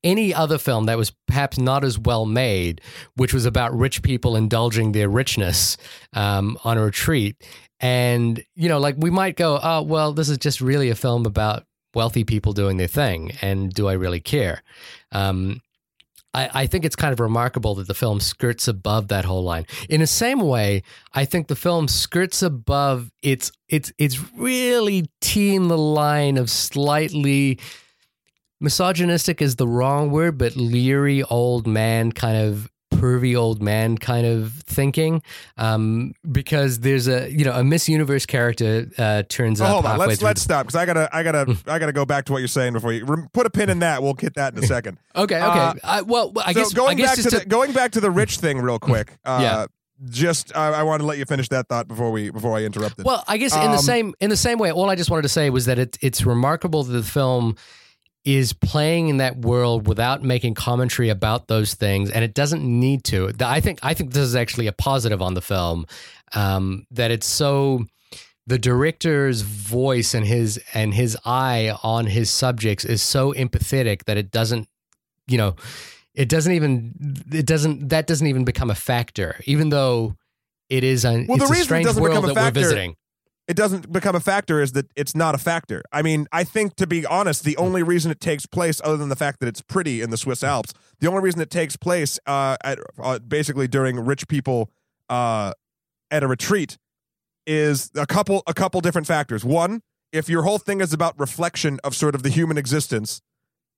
any other film that was perhaps not as well made, which was about rich people indulging their richness um, on a retreat, and, you know, like we might go, oh, well, this is just really a film about wealthy people doing their thing. And do I really care? Um, I, I, think it's kind of remarkable that the film skirts above that whole line. In the same way, I think the film skirts above its it's it's really teeing the line of slightly misogynistic is the wrong word, but leery old man kind of pervy old man kind of thinking, um, because there's a you know a Miss Universe character uh, turns Oh, up hold on. Let's let's stop because I gotta I gotta I gotta go back to what you're saying before you rem- put a pin in that. We'll get that in a second. okay, okay. uh, I, well, I so guess going I guess back to the, going back to the rich thing real quick. Uh, Yeah. Just I, I want to let you finish that thought before we before I interrupted. Well, I guess in the Um, same in the same way, all I just wanted to say was that it, it's remarkable that the film is playing in that world without making commentary about those things, and it doesn't need to. I think I think this is actually a positive on the film um, that it's so the director's voice and his and his eye on his subjects is so empathetic that it doesn't, you know, it doesn't even it doesn't that doesn't even become a factor, even though it is a Well, the it's a reason it strange doesn't world become a that we're factor- visiting. It doesn't become a factor is that it's not a factor. I mean, I think to be honest, the only reason it takes place, other than the fact that it's pretty in the Swiss Alps, the only reason it takes place uh, at uh, basically during rich people uh, at a retreat is a couple a couple different factors. One, if your whole thing is about reflection of sort of the human existence,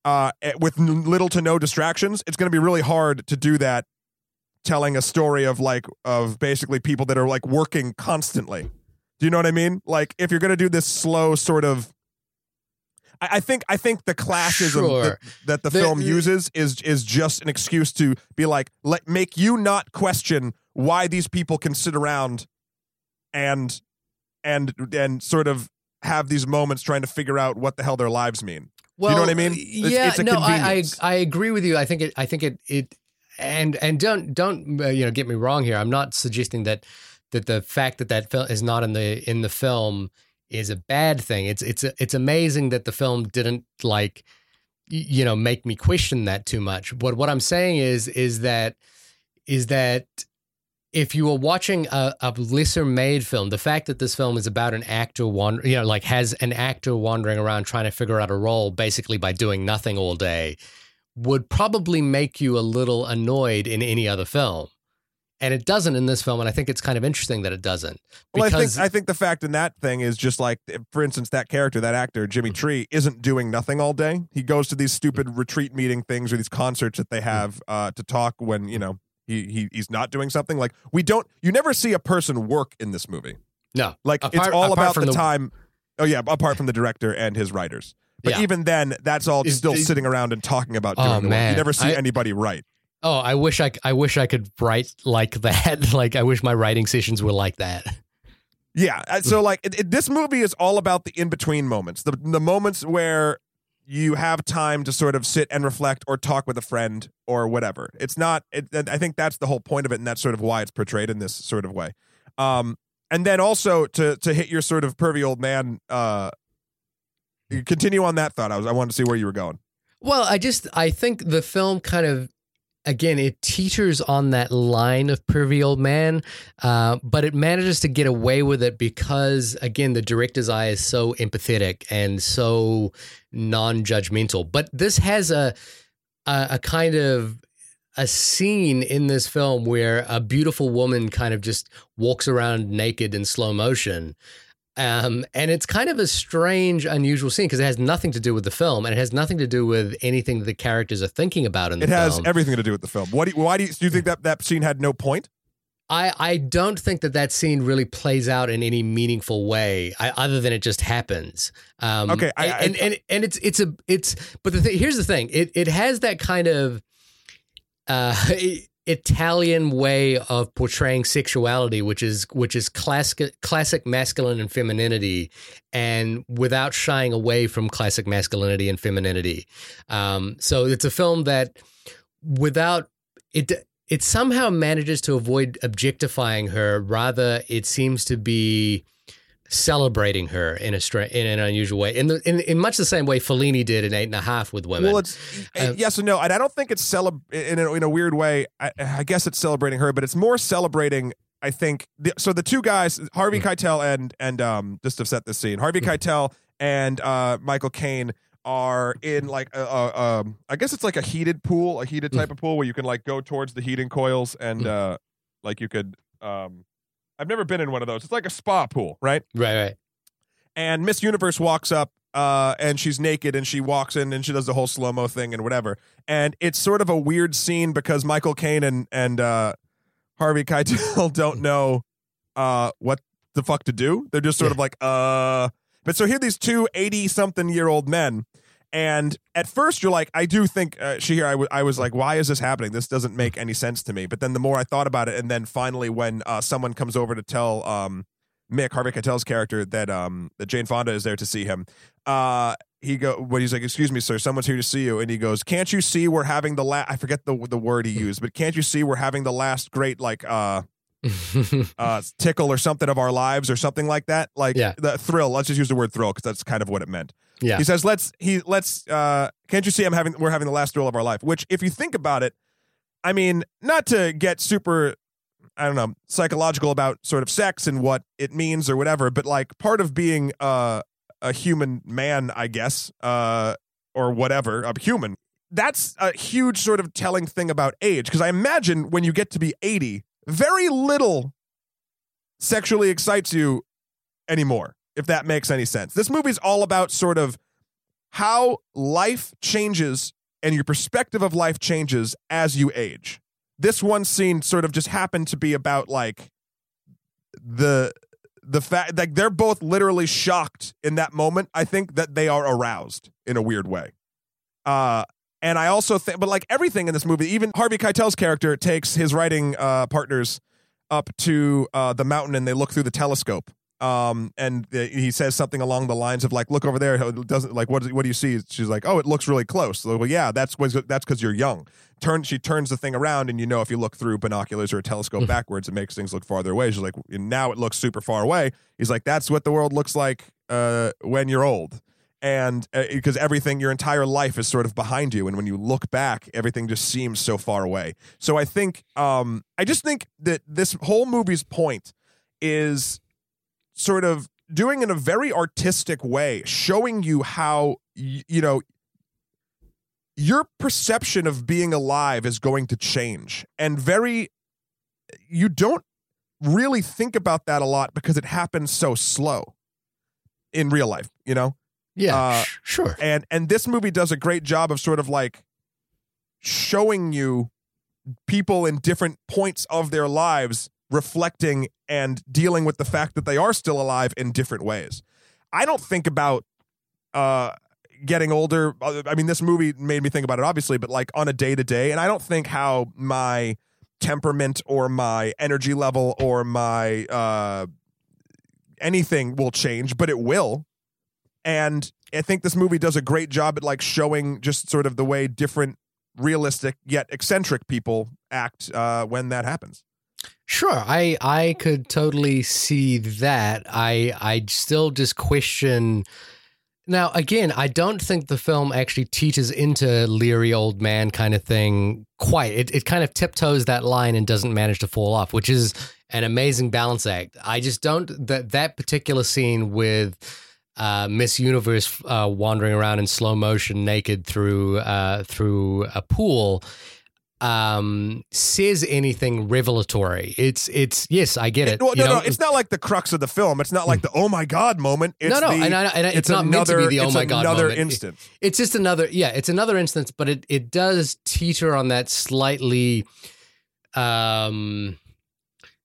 uh, with little to no distractions, it's going to be really hard to do that. Telling a story of like of basically people that are like working constantly. Do you know what I mean? Like if you're going to do this slow sort of, I, I think I think the classism Sure. that, that the, The- film uses is is just an excuse to be like let make you not question why these people can sit around and and and sort of have these moments trying to figure out what the hell their lives mean. Well, know what I mean? It's- Yeah, it's a no, I, I. I agree with you. I think it. I think it. It and and don't don't uh, you know get me wrong here. I'm not suggesting that that the fact that that film is not in the in the film is a bad thing. It's it's it's amazing that the film didn't like you know make me question that too much. But what I'm saying is is that is that if you were watching a, a lesser made film, the fact that this film is about an actor wander, you know, like has an actor wandering around trying to figure out a role basically by doing nothing all day, would probably make you a little annoyed in any other film. And it doesn't in this film, and I think it's kind of interesting that it doesn't. Well, I think I think the fact in that thing is just like, for instance, that character, that actor, Jimmy Mm. Tree, isn't doing nothing all day. He goes to these stupid retreat meeting things or these concerts that they have uh, to talk when you know he, he he's not doing something. Like we don't, you never see a person work in this movie. no, Like Apart- it's all about the, the- time. Oh yeah, apart from the director and his writers. But Yeah. even then, that's all still sitting around and talking about Oh, doing the work. You never see I- anybody write. Oh, I wish I, c- I wish I could write like that. like I wish my writing sessions were like that. Yeah. uh, So like it, it- this movie is all about the in between moments, the the moments where you have time to sort of sit and reflect or talk with a friend or whatever. It's not. It, I think that's the whole point of it, and that's sort of why it's portrayed in this sort of way. Um, and then also to to hit your sort of pervy old man. Uh, continue on that thought. I was I wanted to see where you were going. Well, I just I think the film kind of again it teeters on that line of pervy old man, uh, but it manages to get away with it because again the director's eye is so empathetic and so non-judgmental. But this has a a, a kind of a scene in this film where a beautiful woman kind of just walks around naked in slow motion. Um, and it's kind of a strange, unusual scene because it has nothing to do with the film and it has nothing to do with anything the characters are thinking about in the film. It has film. everything to do with the film. What do you, why do you, do you think that that scene had no point? I, I don't think that that scene really plays out in any meaningful way, I, other than it just happens. Um, Okay, I- and, and and it's it's a it's but the thing here's the thing it it has that kind of uh, Italian way of portraying sexuality, which is which is classic classic masculine and femininity, and without shying away from classic masculinity and femininity. Um, so it's a film that without it it somehow manages to avoid objectifying her. Rather, it seems to be celebrating her in a stra- in an unusual way, in the in, in much the same way Fellini did in Eight and a Half with women. Well, it's Uh, yes and no, and I don't think it's celeb in a, in a weird way. I, I guess it's celebrating her, but it's more celebrating. I think the, so. The two guys, Harvey Hmm. Keitel and and um, just to set the scene, Harvey Keitel and uh, Michael Caine are in like a, a, um, I guess it's like a heated pool, a heated Hmm. type of pool where you can like go towards the heating coils and uh, like you could. Um, I've never been in one of those. It's like a spa pool, right? right, right. and Miss Universe walks up uh, and she's naked and she walks in and she does the whole slow mo thing and whatever. And it's sort of a weird scene because Michael Caine and and uh, Harvey Keitel don't know uh, what the fuck to do. They're just sort Yeah. of like, uh. But so here, are these two 80 something year old men. And at first, you're like, I do think, uh, Shahir, I, w- I was like, why is this happening? This doesn't make any sense to me. But then the more I thought about it, and then finally, when uh, someone comes over to tell um, Mick, Harvey Keitel's character, that um, that Jane Fonda is there to see him, uh, he go when he's like, "Excuse me, sir, someone's here to see you," and he goes, "Can't you see we're having the last?" I forget the the word he used, but can't you see we're having the last great like uh uh tickle or something of our lives or something like that, like Yeah. the thrill. Let's just use the word thrill because that's kind of what it meant. Yeah. He says, "Let's he let's uh can't you see I'm having we're having the last thrill of our life?" Which if you think about it, I mean, not to get super I don't know, psychological about sort of sex and what it means or whatever, but like part of being uh a human man, I guess, uh or whatever, a human. That's a huge sort of telling thing about age because I imagine when you get to be 80, very little sexually excites you anymore, if that makes any sense. This movie's all about sort of how life changes and your perspective of life changes as you age. This one scene sort of just happened to be about like the the fact like they're both literally shocked in that moment. I think that they are aroused in a weird way. Uh and I also think but like everything in this movie, even Harvey Keitel's character takes his writing uh partners up to uh the mountain and they look through the telescope um and the, he says something along the lines of like look over there. It doesn't like what what do you see? She's like oh it looks really close. So, well yeah that's that's because you're young. Turn she turns the thing around and you know if you look through binoculars or a telescope backwards it makes things look farther away. She's like now it looks super far away. He's like that's what the world looks like uh when you're old. And because everything your entire life is sort of behind you. And when you look back everything just seems so far away. So i think um i just think that this whole movie's point is sort of doing in a very artistic way showing you how you know your perception of being alive is going to change and very you don't really think about that a lot because it happens so slow in real life you know yeah. uh, sh- sure. and and this movie does a great job of sort of like showing you people in different points of their lives reflecting and dealing with the fact that they are still alive in different ways. I don't think about uh getting older. I mean this movie made me think about it obviously but like on a day to day and i don't think how my temperament or my energy level or my uh anything will change but it will. And I think this movie does a great job at like showing just sort of the way different realistic yet eccentric people act uh, when that happens. Sure, I I could totally see that. I I still just question. Now, again, I don't think the film actually teaches into leery old man kind of thing quite. It it kind of tiptoes that line and doesn't manage to fall off, which is an amazing balance act. I just don't that that particular scene with uh, Miss Universe uh, wandering around in slow motion naked through uh, through a pool um says anything revelatory it's it's yes i get it, It- well, you no, know? no, it's not like the crux of the film. It's not like the oh my god moment. It's no no the, and, I, and it's, not meant to another, be the oh it's my god another moment. It- instance. it's just another yeah it's another instance but it it does teeter on that slightly um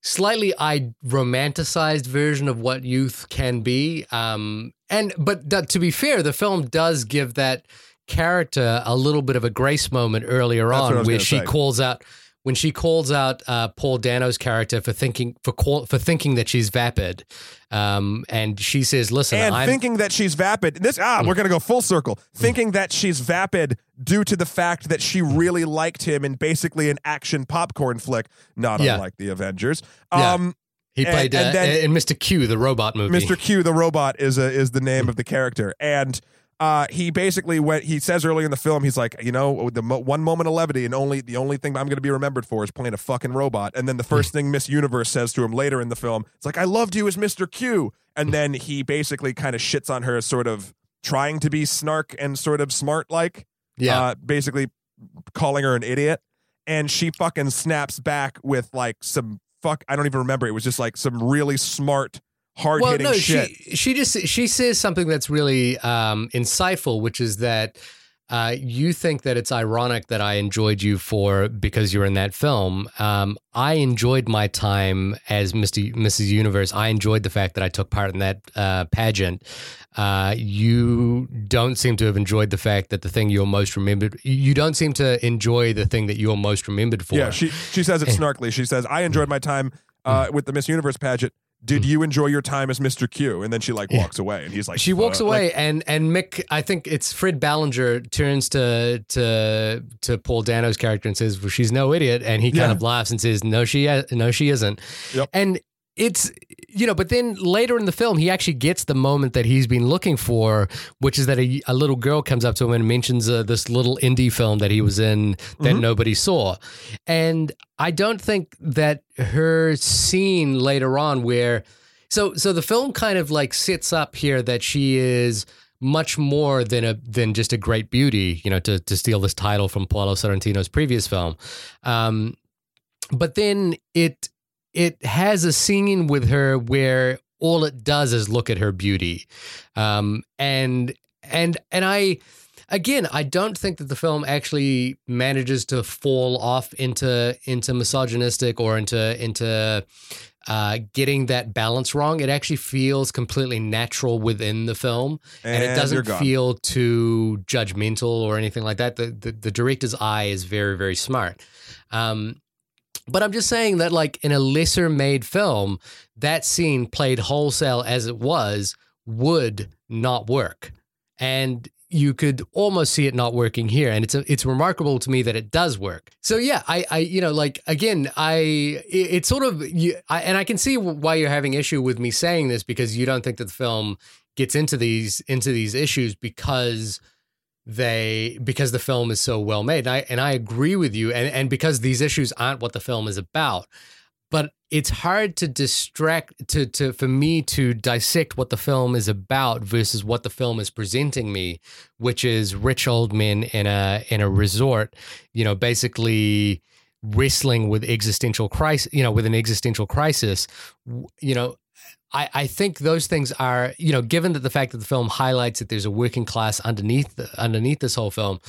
slightly i romanticized version of what youth can be um and but to be fair the film does give that character a little bit of a grace moment earlier That's on where she say. calls out when she calls out uh, Paul Dano's character for thinking for call, for thinking that she's vapid, um, and she says, "Listen, and I'm thinking that she's vapid. This Mm. ah, we're gonna go full circle. Thinking that she's vapid due to the fact that she really liked him in basically an action popcorn flick, not Yeah. unlike the Avengers. Yeah. Um, He And- played and uh, then- in Mr. Q, the robot movie. Mr. Q, the robot, is a, is the name of the character, and uh, he basically went. He says early in the film, he's like, you know, the mo- one moment of levity, and only the only thing I'm going to be remembered for is playing a fucking robot. And then the first thing Miss Universe says to him later in the film, it's like, I loved you as Mr. Q, and then he basically kind of shits on her, as sort of trying to be snark and sort of smart like, Yeah. uh, basically calling her an idiot, and she fucking snaps back with like some fuck. I don't even remember. It was just like some really smart hard well, no, shit. she she just she says something that's really um, insightful, which is that uh, you think that it's ironic that I enjoyed you for because you're in that film. Um, I enjoyed my time as Mr. Mrs. Universe. I enjoyed the fact that I took part in that uh, pageant. Uh, you don't seem to have enjoyed the fact that the thing you're most remembered. You don't seem to enjoy the thing that you're most remembered for. yeah, she she says it snarkily. She says, "I enjoyed my time uh, Mm. with the Miss Universe pageant. Did you enjoy your time as Mr. Q?" And then she like Yeah. walks away, and he's like, she walks "Uh," away like, and and Mick I think it's Fred Ballinger turns to to to Paul Dano's character and says well she's no idiot and he kind Yeah. of laughs and says no she no she isn't Yep. and it's you know but then later in the film he actually gets the moment that he's been looking for which is that a, a little girl comes up to him and mentions uh, this little indie film that he was in that Mhm. nobody saw and I don't think that her scene later on where so so the film kind of like sits up here that she is much more than a than just a great beauty, you know, to to steal this title from Paolo Sorrentino's previous film. Um, but then it it has a scene with her where all it does is look at her beauty, um, and and and I again, I don't think that the film actually manages to fall off into into misogynistic or into into uh, getting that balance wrong. It actually feels completely natural within the film, and, it doesn't feel too judgmental or anything like that. The, the the director's eye is very very smart. Um, but I'm just saying that, like in a lesser made film, that scene played wholesale as it was would not work, and you could almost see it not working here. And it's it's remarkable to me that it does work. So yeah, I I you know like again I it, it's sort of you, I, and I can see why you're having issue with me saying this because you don't think that the film gets into these into these issues because they because the film is so well made. And I and I agree with you, and and because these issues aren't what the film is about. But it's hard to distract to to for me to dissect what the film is about versus what the film is presenting me, which is rich old men in a in a resort, you know, basically wrestling with existential crisis, you know, with an existential crisis. You know, I, I think those things are, you know, given that the fact that the film highlights that there's a working class underneath the, underneath this whole film,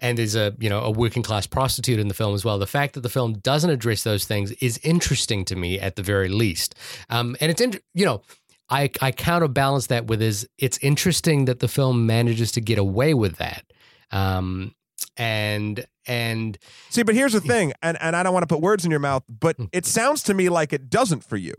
and there's a you know a working class prostitute in the film as well. The fact that the film doesn't address those things is interesting to me at the very least. Um, and it's in, you know. I, I counterbalance that with is it's interesting that the film manages to get away with that, um, and and See, but here's the thing, and, and I don't want to put words in your mouth, but Hmm. it sounds to me like it doesn't for you.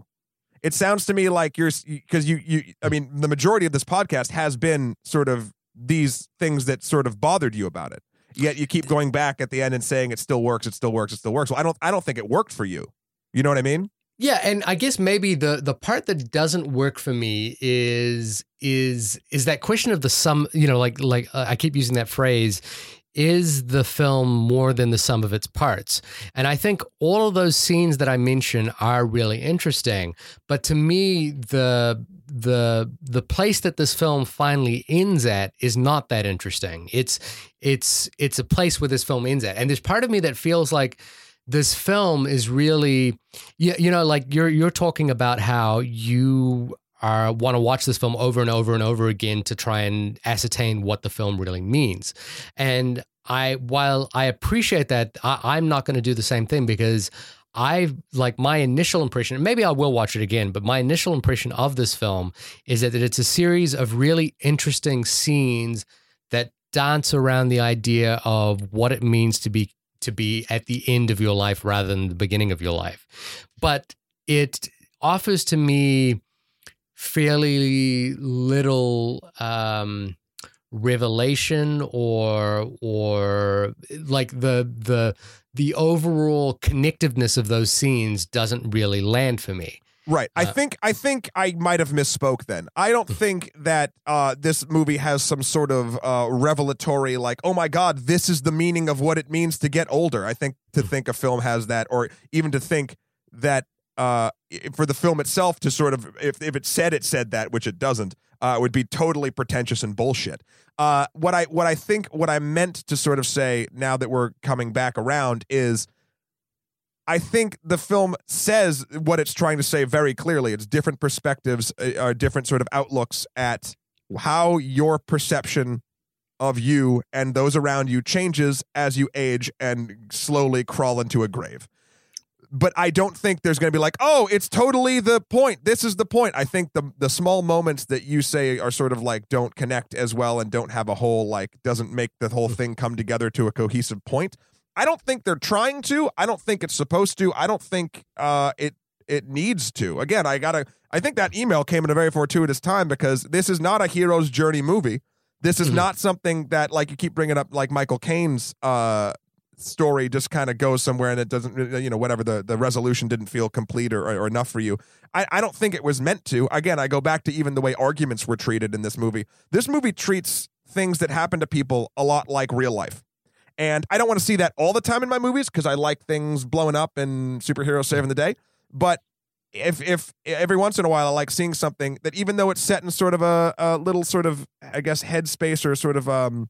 It sounds to me like you're because you you I mean the majority of this podcast has been sort of these things that sort of bothered you about it. Yet you keep going back at the end and saying it still works, it still works, it still works. Well, I don't I don't think it worked for you. You know what I mean? Yeah, and I guess maybe the the part that doesn't work for me is is is that question of the sum. You know, like like uh, I keep using that phrase. Is the film more than the sum of its parts? And I think all of those scenes that I mentioned are really interesting. But to me, the the the place that this film finally ends at is not that interesting. It's it's it's a place where this film ends at, and there's part of me that feels like this film is really you, you know like you're you're talking about how you are want to watch this film over and over and over again to try and ascertain what the film really means and i while i appreciate that I, i'm not going to do the same thing because I like my initial impression, maybe I will watch it again, but my initial impression of this film is that it's a series of really interesting scenes that dance around the idea of what it means to be to be at the end of your life rather than the beginning of your life. But it offers to me fairly little um, revelation or or like the the the overall connectiveness of those scenes doesn't really land for me. Right. I Uh, think I think I might have misspoke then. I don't think that uh, this movie has some sort of uh, revelatory like, oh my god, this is the meaning of what it means to get older. I think to think a film has that, or even to think that uh, for the film itself to sort of if if it said it said that, which it doesn't, uh, would be totally pretentious and bullshit. Uh, what I what I think what I meant to sort of say now that we're coming back around is. I think the film says what it's trying to say very clearly. It's different perspectives, uh, different sort of outlooks at how your perception of you and those around you changes as you age and slowly crawl into a grave. But I don't think there's going to be like, oh, it's totally the point. This is the point. I think the the small moments that you say are sort of like don't connect as well and don't have a whole like doesn't make the whole thing come together to a cohesive point. I don't think they're trying to. I don't think it's supposed to. I don't think uh, it it needs to. Again, I gotta. I think that email came at a very fortuitous time because this is not a hero's journey movie. This is Mhm. not something that like you keep bringing up like Michael Caine's uh, story just kind of goes somewhere and it doesn't you know whatever the the resolution didn't feel complete or, or enough for you. I, I don't think it was meant to. Again, I go back to even the way arguments were treated in this movie. This movie treats things that happen to people a lot like real life. And I don't want to see that all the time in my movies because I like things blowing up and superheroes saving the day. But if if every once in a while I like seeing something that even though it's set in sort of a, a little sort of I guess headspace or sort of um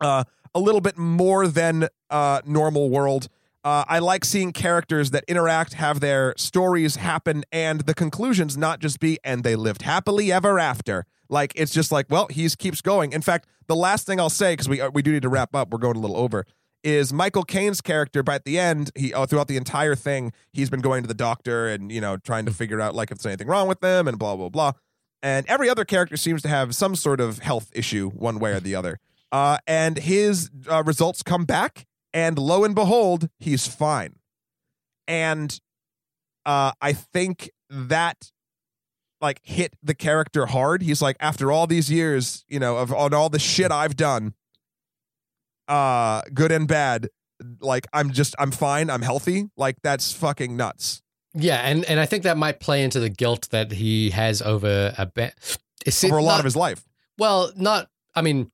uh a little bit more than uh normal world. Uh, I like seeing characters that interact, have their stories happen, and the conclusions not just be "and they lived happily ever after." Like it's just like, well, he's keeps going. In fact, the last thing I'll say because we uh, we do need to wrap up. We're going a little over. Is Michael Caine's character, but at the end, he oh, throughout the entire thing, he's been going to the doctor and you know trying to figure out like if there's anything wrong with them and blah blah blah. And every other character seems to have some sort of health issue, one way or the other. Uh, and his uh, results come back, and lo and behold, he's fine. And uh, I think that like hit the character hard. He's like, after all these years, you know, of on all the shit I've done, uh, good and bad, like I'm just I'm fine, I'm healthy. Like that's fucking nuts. Yeah, and and I think that might play into the guilt that he has over a ba- is Over a lot not- of his life. Well, not. I mean,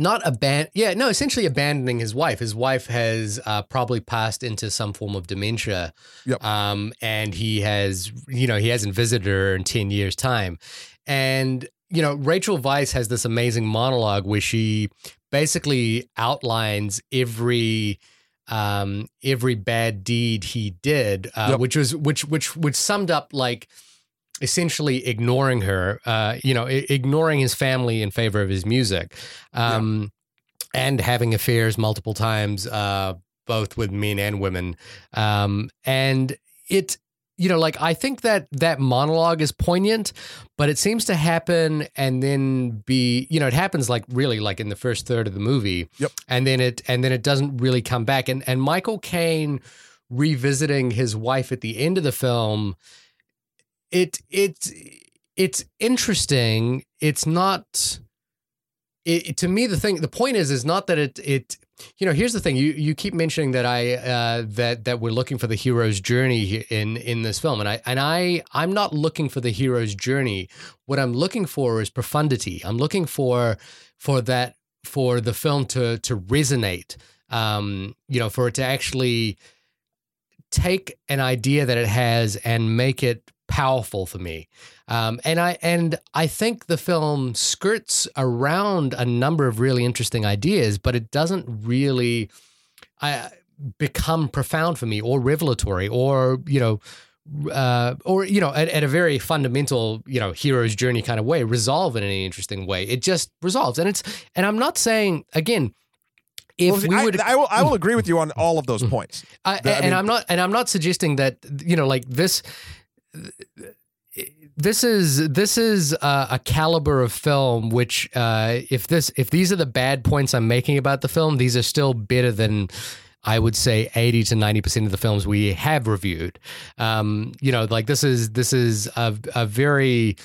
not aban. Yeah, no. Essentially, abandoning his wife. His wife has uh, probably passed into some form of dementia. Yep. Um, and he has, you know, he hasn't visited her in ten years' time, and you know, Rachel Weisz has this amazing monologue where she basically outlines every um every bad deed he did uh, Yep. which was which which which summed up like essentially ignoring her uh you know i- ignoring his family in favor of his music um and having affairs multiple times uh both with men and women. Um and it you know like i think that that monologue is poignant but it seems to happen and then be you know it happens like really like in the first third of the movie. Yep. and then it and then it doesn't really come back. And and michael caine revisiting his wife at the end of the film it it's it's interesting. It's not it, to me the thing the point is is not that it it you know here's the thing. You you keep mentioning that i uh that that we're looking for the hero's journey in in this film. And i and i i'm not looking for the hero's journey. What i'm looking for is profundity. I'm looking for for that for the film to to resonate um you know for it to actually take an idea that it has and make it powerful for me um, and I and I think the film skirts around a number of really interesting ideas, but it doesn't really uh, become profound for me or revelatory or you know. Uh, or you know, at, at a very fundamental, you know, hero's journey kind of way, resolve in any interesting way. It just resolves, and it's. And I'm not saying again, if Well, we I, would, I will I will agree with you on all of those points. I, The- I and mean- I'm not, and I'm not suggesting that you know, like this. This is this is uh, a caliber of film which, uh, if this if these are the bad points I'm making about the film, these are still better than I would say eighty to ninety percent of the films we have reviewed. Um, you know, like this is this is a, a very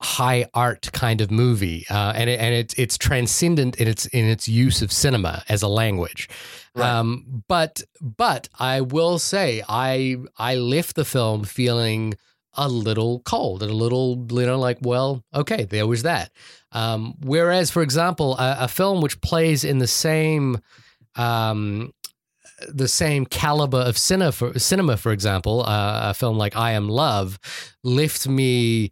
high art kind of movie, uh, and it, and it's it's transcendent in its in its use of cinema as a language. Right. Um, but but I will say I I left the film feeling a little cold and a little you know like well okay there was that. Um, whereas for example a, a film which plays in the same um, the same caliber of cinema, for, cinema, for example, uh, a film like I Am Love, left me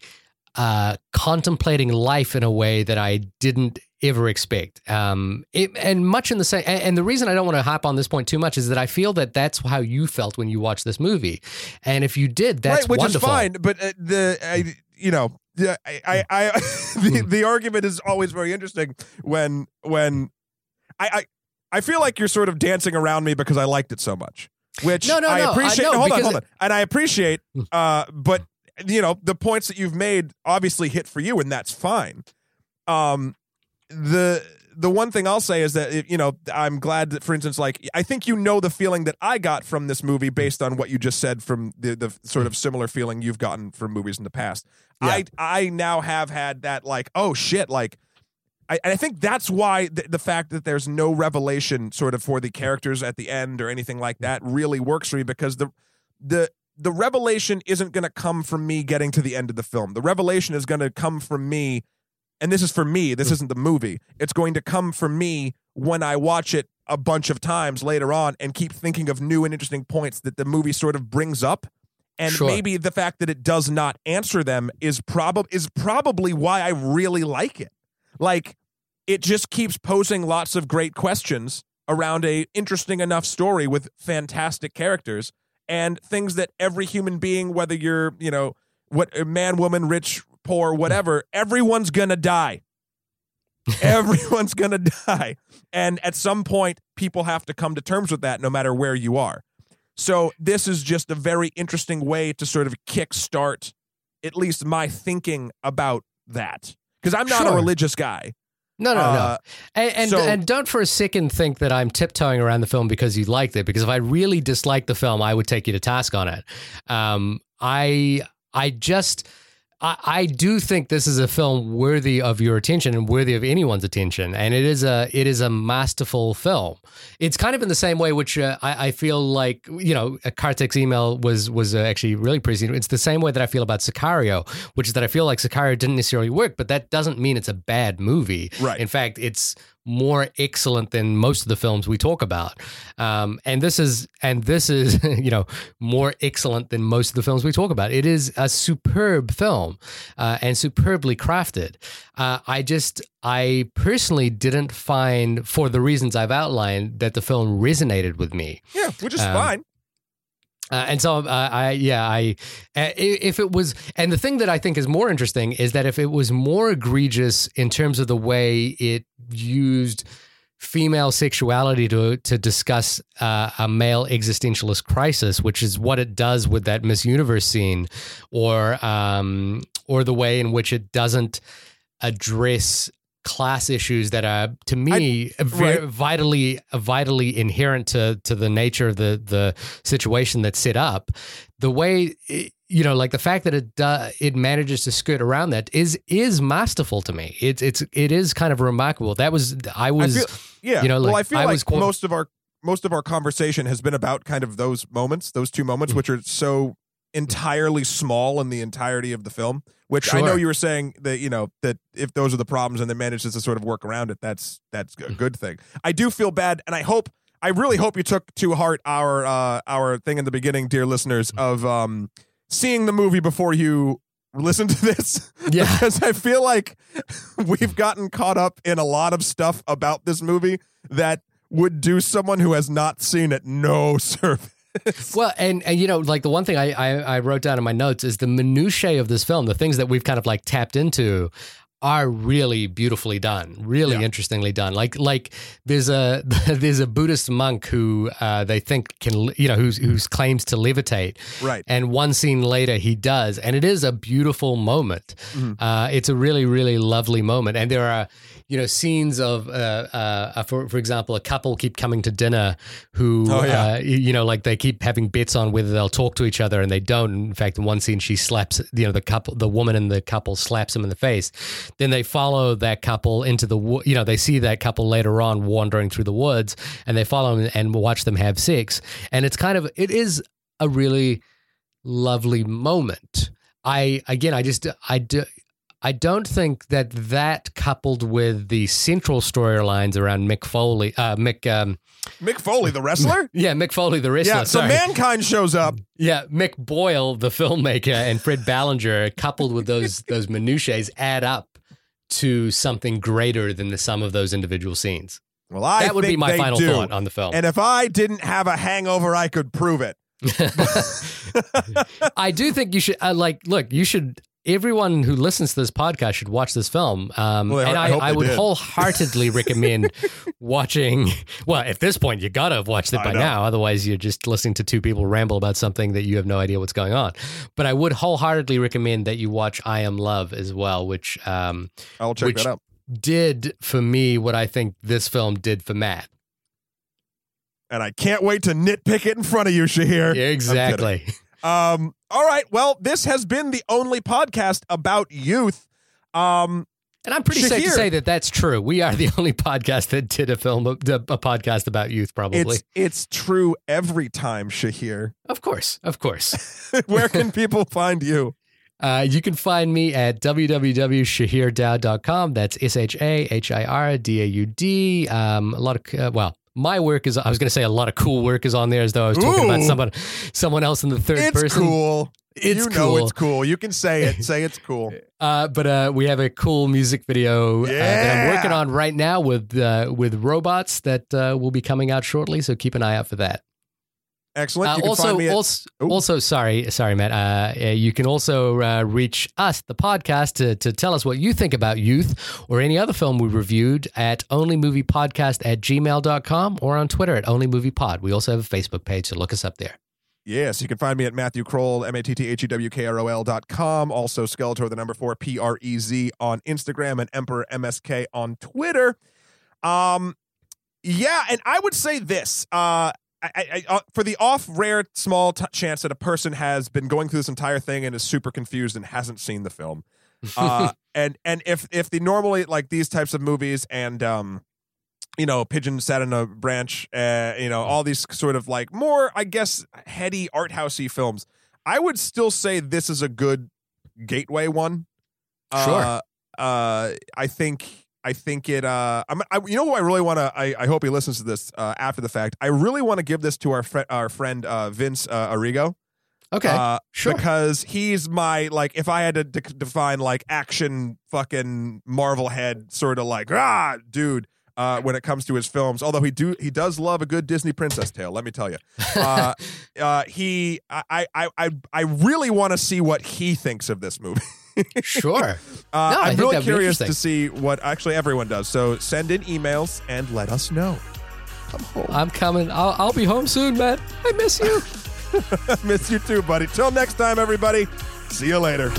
uh, contemplating life in a way that I didn't ever expect. Um, it, and much in the same, and, and the reason I don't want to hop on this point too much is that I feel that that's how you felt when you watched this movie, and if you did, that's right, which wonderful. is fine. But uh, the I, you know, yeah, I, I, I the, the argument is always very interesting when when I, I I feel like you're sort of dancing around me because I liked it so much. Which No, no, I no, I- appreciate. no, hold on, hold on. And I appreciate. Uh, but you know, the points that you've made obviously hit for you, and that's fine. Um, the the one thing I'll say is that you know I'm glad that, for instance, like I think you know the feeling that I got from this movie based on what you just said from the the sort of similar feeling you've gotten from movies in the past. I I now have had that like oh shit like. I, and I think that's why the, the fact that there's no revelation sort of for the characters at the end or anything like that really works for me because the the the revelation isn't going to come from me getting to the end of the film. The revelation is going to come from me and this is for me. This mm. isn't the movie. It's going to come from me when I watch it a bunch of times later on and keep thinking of new and interesting points that the movie sort of brings up. And Sure. maybe the fact that it does not answer them is prob- is probably why I really like it. Like it just keeps posing lots of great questions around a interesting enough story with fantastic characters and things that every human being whether you're, you know, what man, woman, rich, poor, whatever, everyone's going to die. Everyone's going to die. And at some point people have to come to terms with that no matter where you are. So this is just a very interesting way to sort of kickstart at least my thinking about that. Because I'm not a religious guy. No, no, Uh, no. And and, so- and don't for a second think that I'm tiptoeing around the film because you liked it. Because if I really disliked the film, I would take you to task on it. Um, I I just I, I do think this is a film worthy of your attention and worthy of anyone's attention, and it is a it is a masterful film. It's kind of in the same way, which uh, I, I feel like you know, Kartik's email was was uh, actually really pretty. It's the same way that I feel about Sicario, which is that I feel like Sicario didn't necessarily work, but that doesn't mean it's a bad movie. Right. In fact, it's more excellent than most of the films we talk about. Um, and this is and this is you know more excellent than most of the films we talk about. It is a superb film uh, and superbly crafted. Uh, I just I personally didn't find for the reasons I've outlined that the film resonated with me. Yeah, which is Um, fine. Uh, and so, uh, I yeah, I uh, if it was, and the thing that I think is more interesting is that if it was more egregious in terms of the way it used female sexuality to to discuss uh, a male existentialist crisis, which is what it does with that Miss Universe scene, or um, or the way in which it doesn't address class issues that are to me very vitally vitally inherent to to the nature of the the situation that's set up. The way it, you know like the fact that it do, it manages to skirt around that is is masterful to me. It's it's it is kind of remarkable. That was i I was feel, yeah. you know, well, I feel I like was most of our most of our conversation has been about kind of those moments, those two moments, mm. which are so entirely small in the entirety of the film. Which I know you were saying that you know that if those are the problems and they manages to sort of work around it, that's that's a good thing. I do feel bad, and I hope. I really hope you took to heart our uh, our thing in the beginning, dear listeners, of um, seeing the movie before you listen to this. Yeah. because I feel like we've gotten caught up in a lot of stuff about this movie that would do someone who has not seen it no service. Well, and and you know, like the one thing I, I I wrote down in my notes is the minutiae of this film, the things that we've kind of like tapped into are really beautifully done, really Yeah. interestingly done. Like like there's a there's a Buddhist monk who uh, they think can you know who's who's claims to levitate, Right. and one scene later he does, and it is a beautiful moment. Mhm. Uh, it's a really really lovely moment, and there are you know scenes of uh, uh, for for example a couple keep coming to dinner who Oh, yeah. uh, you you know like they keep having bets on whether they'll talk to each other and they don't. In fact, in one scene she slaps you know the couple the woman and the couple slaps him in the face. Then they follow that couple into the you know they see that couple later on wandering through the woods and they follow them and watch them have sex and it's kind of it is a really lovely moment. I again, I just I do. I don't think that that coupled with the central storylines around Mick Foley, uh, Mick, um, Mick Foley, the wrestler? yeah, Mick Foley, the wrestler. yeah, so sorry. mankind shows up. yeah, Mick Boyle, the filmmaker, and Fred Ballinger, coupled with those those minutiae, add up to something greater than the sum of those individual scenes. Well, I that would be my final do. thought on the film. And if I didn't have a hangover, I could prove it. I do think you should uh, like look. You should. Everyone who listens to this podcast should watch this film. Um, Well, and I I, I would did. wholeheartedly recommend watching. Well, at this point, you gotta have watched it by now. Otherwise, you're just listening to two people ramble about something that you have no idea what's going on. But I would wholeheartedly recommend that you watch I Am Love as well, which um, I'll check Which- that out. did for me what I think this film did for Matt. And I can't wait to nitpick it in front of you, Shahir. Exactly. Um, all right. Well, this has been the only podcast about youth. Um, And I'm pretty safe to say that that's true. We are the only podcast that did a film, a, a podcast about youth, probably. it's it's true every time, Shahir. of course, of course. Where can people find you? Uh, you can find me at www.shahirdaud.com. That's S H A H I R D A U D. Um, a lot of, uh, well, my work is, I was going to say a lot of cool work is on there as though I was talking about someone, someone else in the third It's person. cool. It's you know cool. it's cool. You can say it. Say it's cool. Uh, but uh, we have a cool music video uh, that I'm working on right now with uh, with robots that uh, will be coming out shortly. So keep an eye out for that. Excellent. Uh, You can also, find me at, also, also, sorry, sorry, Matt. Uh, uh, you can also uh, reach us, the podcast, to, to tell us what you think about youth or any other film we reviewed at onlymoviepodcast at gmail.com or on Twitter at onlymoviepod. We also have a Facebook page, so look us up there. Yes, you can find me at Matthew Kroll, M A T T H E W K R O L dot com. Also, Skeletor, the number four, P R E Z on Instagram and Emperor MSK on Twitter. Um, yeah, and I would say this. Uh, I, I, uh, for the off rare small t- chance that a person has been going through this entire thing and is super confused and hasn't seen the film, uh, and and if if the normally like these types of movies and um, you know, pigeon sat in a branch, uh, you know, all these sort of like more, I guess, heady art housey films. I would still say this is a good gateway one. Sure. Uh, uh, I think. I think it. Uh, I'm. I, you know who I really want to. I, I hope he listens to this uh, after the fact. I really want to give this to our fri our friend uh, Vince uh, Arrigo. Okay, Uh, sure. Because he's my like, if I had to de- define like action fucking Marvel head sort of like ah dude. Uh, when it comes to his films, although he do he does love a good Disney princess tale, let me tell you. Uh, uh, he I I I I really want to see what he thinks of this movie. sure. Uh, No, I'm really curious to see what actually everyone does. So send in emails and let us know. Come home. I'm coming. I'll, I'll be home soon, Matt. I miss you. Miss you too, buddy. Till next time, everybody. See you later.